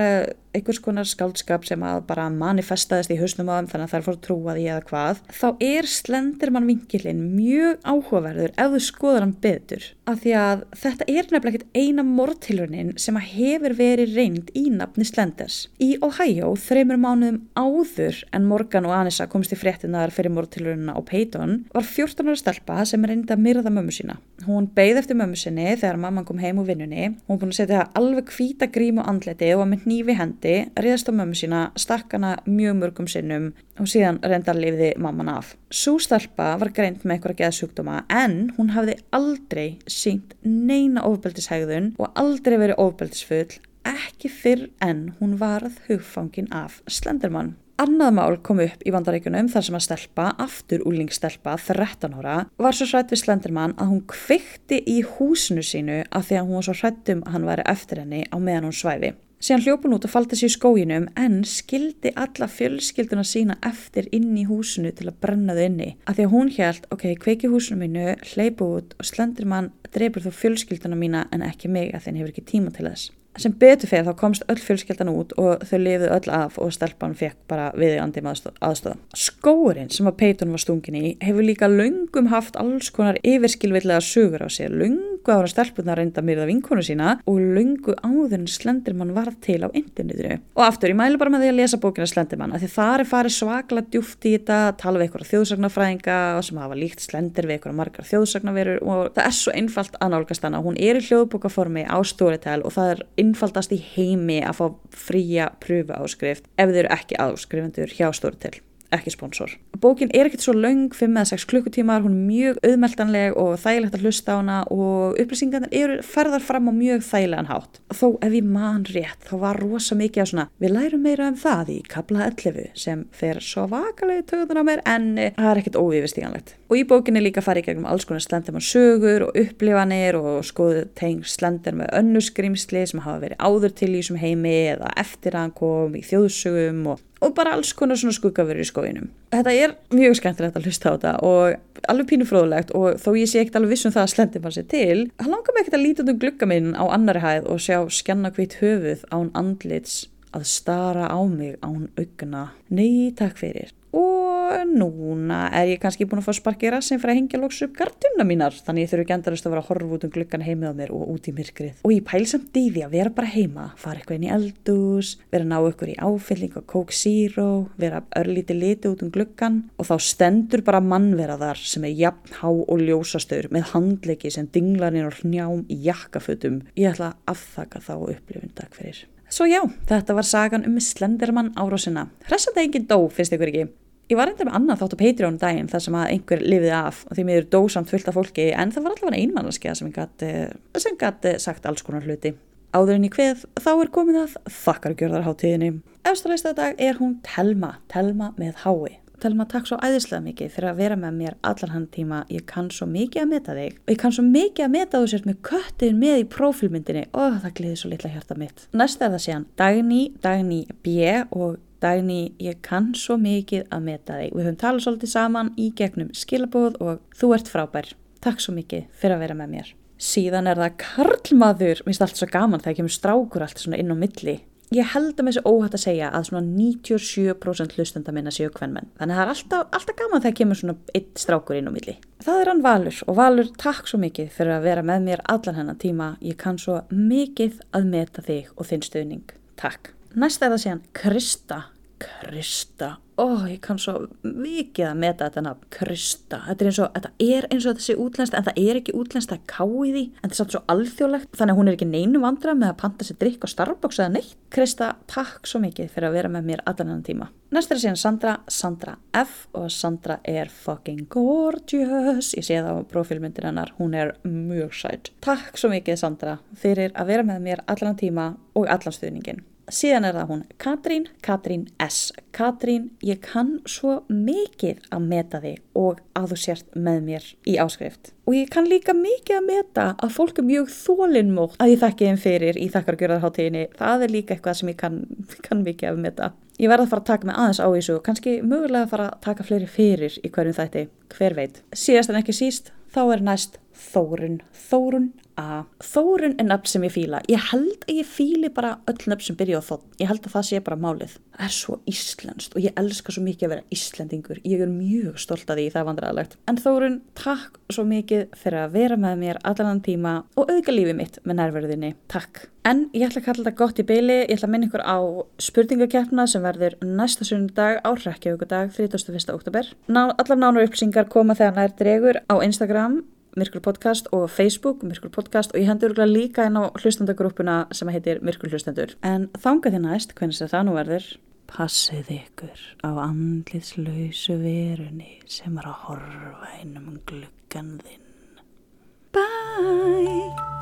einhvers konar skáldskap sem að bara manifestaðist í hausnum á þeim þannig að það er fór að trúa því eða hvað, þá er slendermann vinkilinn mjög áhugaverður ef þú skoður hann betur. Af því að þetta er nefnilega ekkert eina mortilurnin sem að hefur verið reynd í nafni Slenders. Í Ohio, þreymur mánuðum áður en Morgan og Anissa komst í fréttinar fyrir mortilurina á Peyton, var 14 ára stelpa sem reyndi að myrða mömmu sína. Hún beigð eftir mömmu sinni þegar mamman kom heim úr vinnunni. Hún búin að setja alveg hvíta grím á andleti og með nýfi hendi, riðast á mömmu sína, stakk hana mjög mörgum sinnum og síðan reyndar lifiði mamman af. Sústalpa var greint með eitthvað geðsjúkdóma en hún hafði aldrei sínt neina ofbeldishægðun og aldrei verið ofbeldisfull, ekki fyrr en hún varð hugfangin af Slendermann. Annað mál kom upp í vandaríkunum þar sem að stelpa, aftur úlingstelpa, 13 ára, var svo hrætt við Slendermann að hún kvikti í húsinu sínu af því að hún var svo hrættum að hann væri eftir henni á meðan hún svæfi. Síðan hljópun út og faldi sér í skóginum en skildi alla fjölskylduna sína eftir inn í húsinu til að brenna þau inni. Af því að hún held, ok, kveiki húsinu mínu, hleypu út og Slendermann dreipur þó fjölskylduna mína en ekki mig að þenn hefur ekki tíma til þess. Sem betur fyrir þá komst öll fjölskeldan út og þau lifið öll af og stelpan fekk bara viðjandi aðstöða. Skóurinn sem að Peyton var stungin í hefur líka löngum haft alls konar yfirskilvillega sugur á sér, löngum lungu ára stelpunar reynda myrða vinkonu sína og lungu áður en Slenderman varð til á internetinu. Og aftur, ég mælu bara með því að lesa bókina Slenderman, af því það er farið svakla djúft í þetta, tala við einhverja þjóðsagnafræðinga sem hafa líkt Slender við einhverja margar þjóðsagnaverur og það er svo einfalt að nálgast hana. Hún er í hljóðbókaformi á Storytel og það er einfaldast í heimi að fá fría pröfu áskrift ef þið eru ekki áskrifendur hjá Storytel ekki sponsor. Bókin er ekkert svo laung 5 eða 6 klukkutímar, hún er mjög auðmeltanleg og þægilegt að hlusta á hana og upplýsingarnir eru ferðar fram á mjög þægilegan hátt. Þó ef ég man rétt þá var rosa mikið á svona við lærum meira um það í kabla 11 sem fer svo vakalegi töðun á mér en eh, það er ekkert óyfirstíganlegt. Og í bókinni líka farið gegnum alls konar slendermann sögur og upplifanir og skoðu teng slender með önnusgrímsli sem hafa verið áður til í þessum heimi eða eftir að hann kom í þjóðsögum og og bara alls konar svona skuggafurur í skóinum. Þetta er mjög skemmtilegt að hlusta á þetta og alveg pínu fróðulegt og þó ég sé ekkert alveg vissum það að slendi fann sér til, hann langar mig ekkert að líta út um gluggaminn á annari hæð og sjá skjanna hvitt höfuð án andlits að stara á mig án augna. Nei, takk fyrir. Og núna er ég kannski búin að fá sparkið rassin fyrir að hengja loks upp garduna mínar þannig ég þurfu ekki endarast að vera að horfa út um gluggan heimið á mér og út í myrkrið. Og ég pæl samt í því að vera bara heima, fara eitthvað inn í eldús, vera að ná ykkur í áfylling og Coke Zero, vera örlíti liti út um gluggan og þá stendur bara mannvera þar sem er jafn há og ljósastur með handleiki sem dinglar inn og hnjám í jakkafötum. Ég ætla að afþaka þá upplifun takk fyrir. Svo já, þetta var sagan um Slenderman árásina. Hressandi engin dó, finnst ykkur ekki? Ég var reyndar með annað þátt á Patreon daginn þar sem að einhver lifiði af og því miður dósamt fullt af fólki en það var allavega einmannarskja sem gæti gat sagt alls konar hluti. Áður en í hveð þá er komið að þakkargjörðarháttíðinni. Efstarleista dag er hún Telma, Telma með hái. Telma takk svo æðislega mikið fyrir að vera með mér allan hann tíma. Ég kann svo mikið að meta þig og ég kann svo mikið að meta þú sért með köttin með í prófílmyndinni og það gliði svo litla hjarta mitt. Næst er það síðan Dagný, Dagný B og Dagný, ég kann svo mikið að meta þig. Við höfum talað svolítið saman í gegnum skilabóð og þú ert frábær. Takk svo mikið fyrir að vera með mér. Síðan er það Karlmaður, mér finnst allt svo gaman þegar kemur strákur allt svona inn á milli. Ég held að mér sé óhætt að segja að svona 97% hlustenda minna séu kvennmenn. Þannig að það er alltaf, alltaf gaman þegar kemur svona eitt strákur inn á milli. Það er hann Valur og Valur takk svo mikið fyrir að vera með mér allan hennan tíma. Ég kann svo mikið að meta þig og þinn stöðning. Takk. Næst er það síðan Krista. Krista, ó ég kann svo mikið að meta þetta nafn, Krista, þetta er eins og, þetta er eins og þessi útlænst en það er ekki útlænst að ká í því. En það er samt svo alþjóðlegt þannig að hún er ekki neinu vandra með að panta sér drikk og Starbucks eða neitt. Krista, takk svo mikið fyrir að vera með mér allan enn tíma. Næst er síðan Sandra, Sandra F og Sandra er fucking gorgeous, ég sé það á profilmyndir hennar, hún er mjög sætt. Takk svo mikið Sandra fyrir að vera með mér allan tíma og allan stuðningin síðan er það hún Katrín, Katrín S. Katrín, ég kann svo mikið að meta þig og að þú sért með mér í áskrift. Og ég kann líka mikið að meta að fólk er mjög þólinnmótt að ég þekki þeim fyrir í þakkargjörðarháttíðinni. Það er líka eitthvað sem ég kann, kann mikið að meta. Ég verða að fara að taka mig aðeins á þessu og kannski mögulega að fara að taka fleiri fyrir í hverjum þætti, hver veit. Síðast en ekki síst, þá er næst Þórun. Þórun A. Þórun er nafn sem ég fíla. Ég held að ég fíli bara öll nafn sem byrja á þótt. Ég held að það sé bara málið. Það er svo íslenskt og ég elska svo mikið að vera íslendingur. Ég er mjög stolt að því það vandræðalegt. En Þórun, takk svo mikið fyrir að vera með mér allan tíma og auðga lífið mitt með nærverðinni. Takk. En ég ætla að kalla þetta gott í beili. Ég ætla að minna ykkur á spurningakeppna sem verður næsta sundag á Reykjavíkudag 31. oktober. Ná, allar nánar upplýsingar koma þegar nær dregur á Instagram Myrkur podcast og Facebook Myrkur podcast og ég hendur líka inn á hlustandagrúpuna sem heitir Myrkur hlustandur en þánga þér næst, hvernig sem það nú verður Passið ykkur á andliðslausu verunni sem er að horfa innum gluggan þinn. Bye!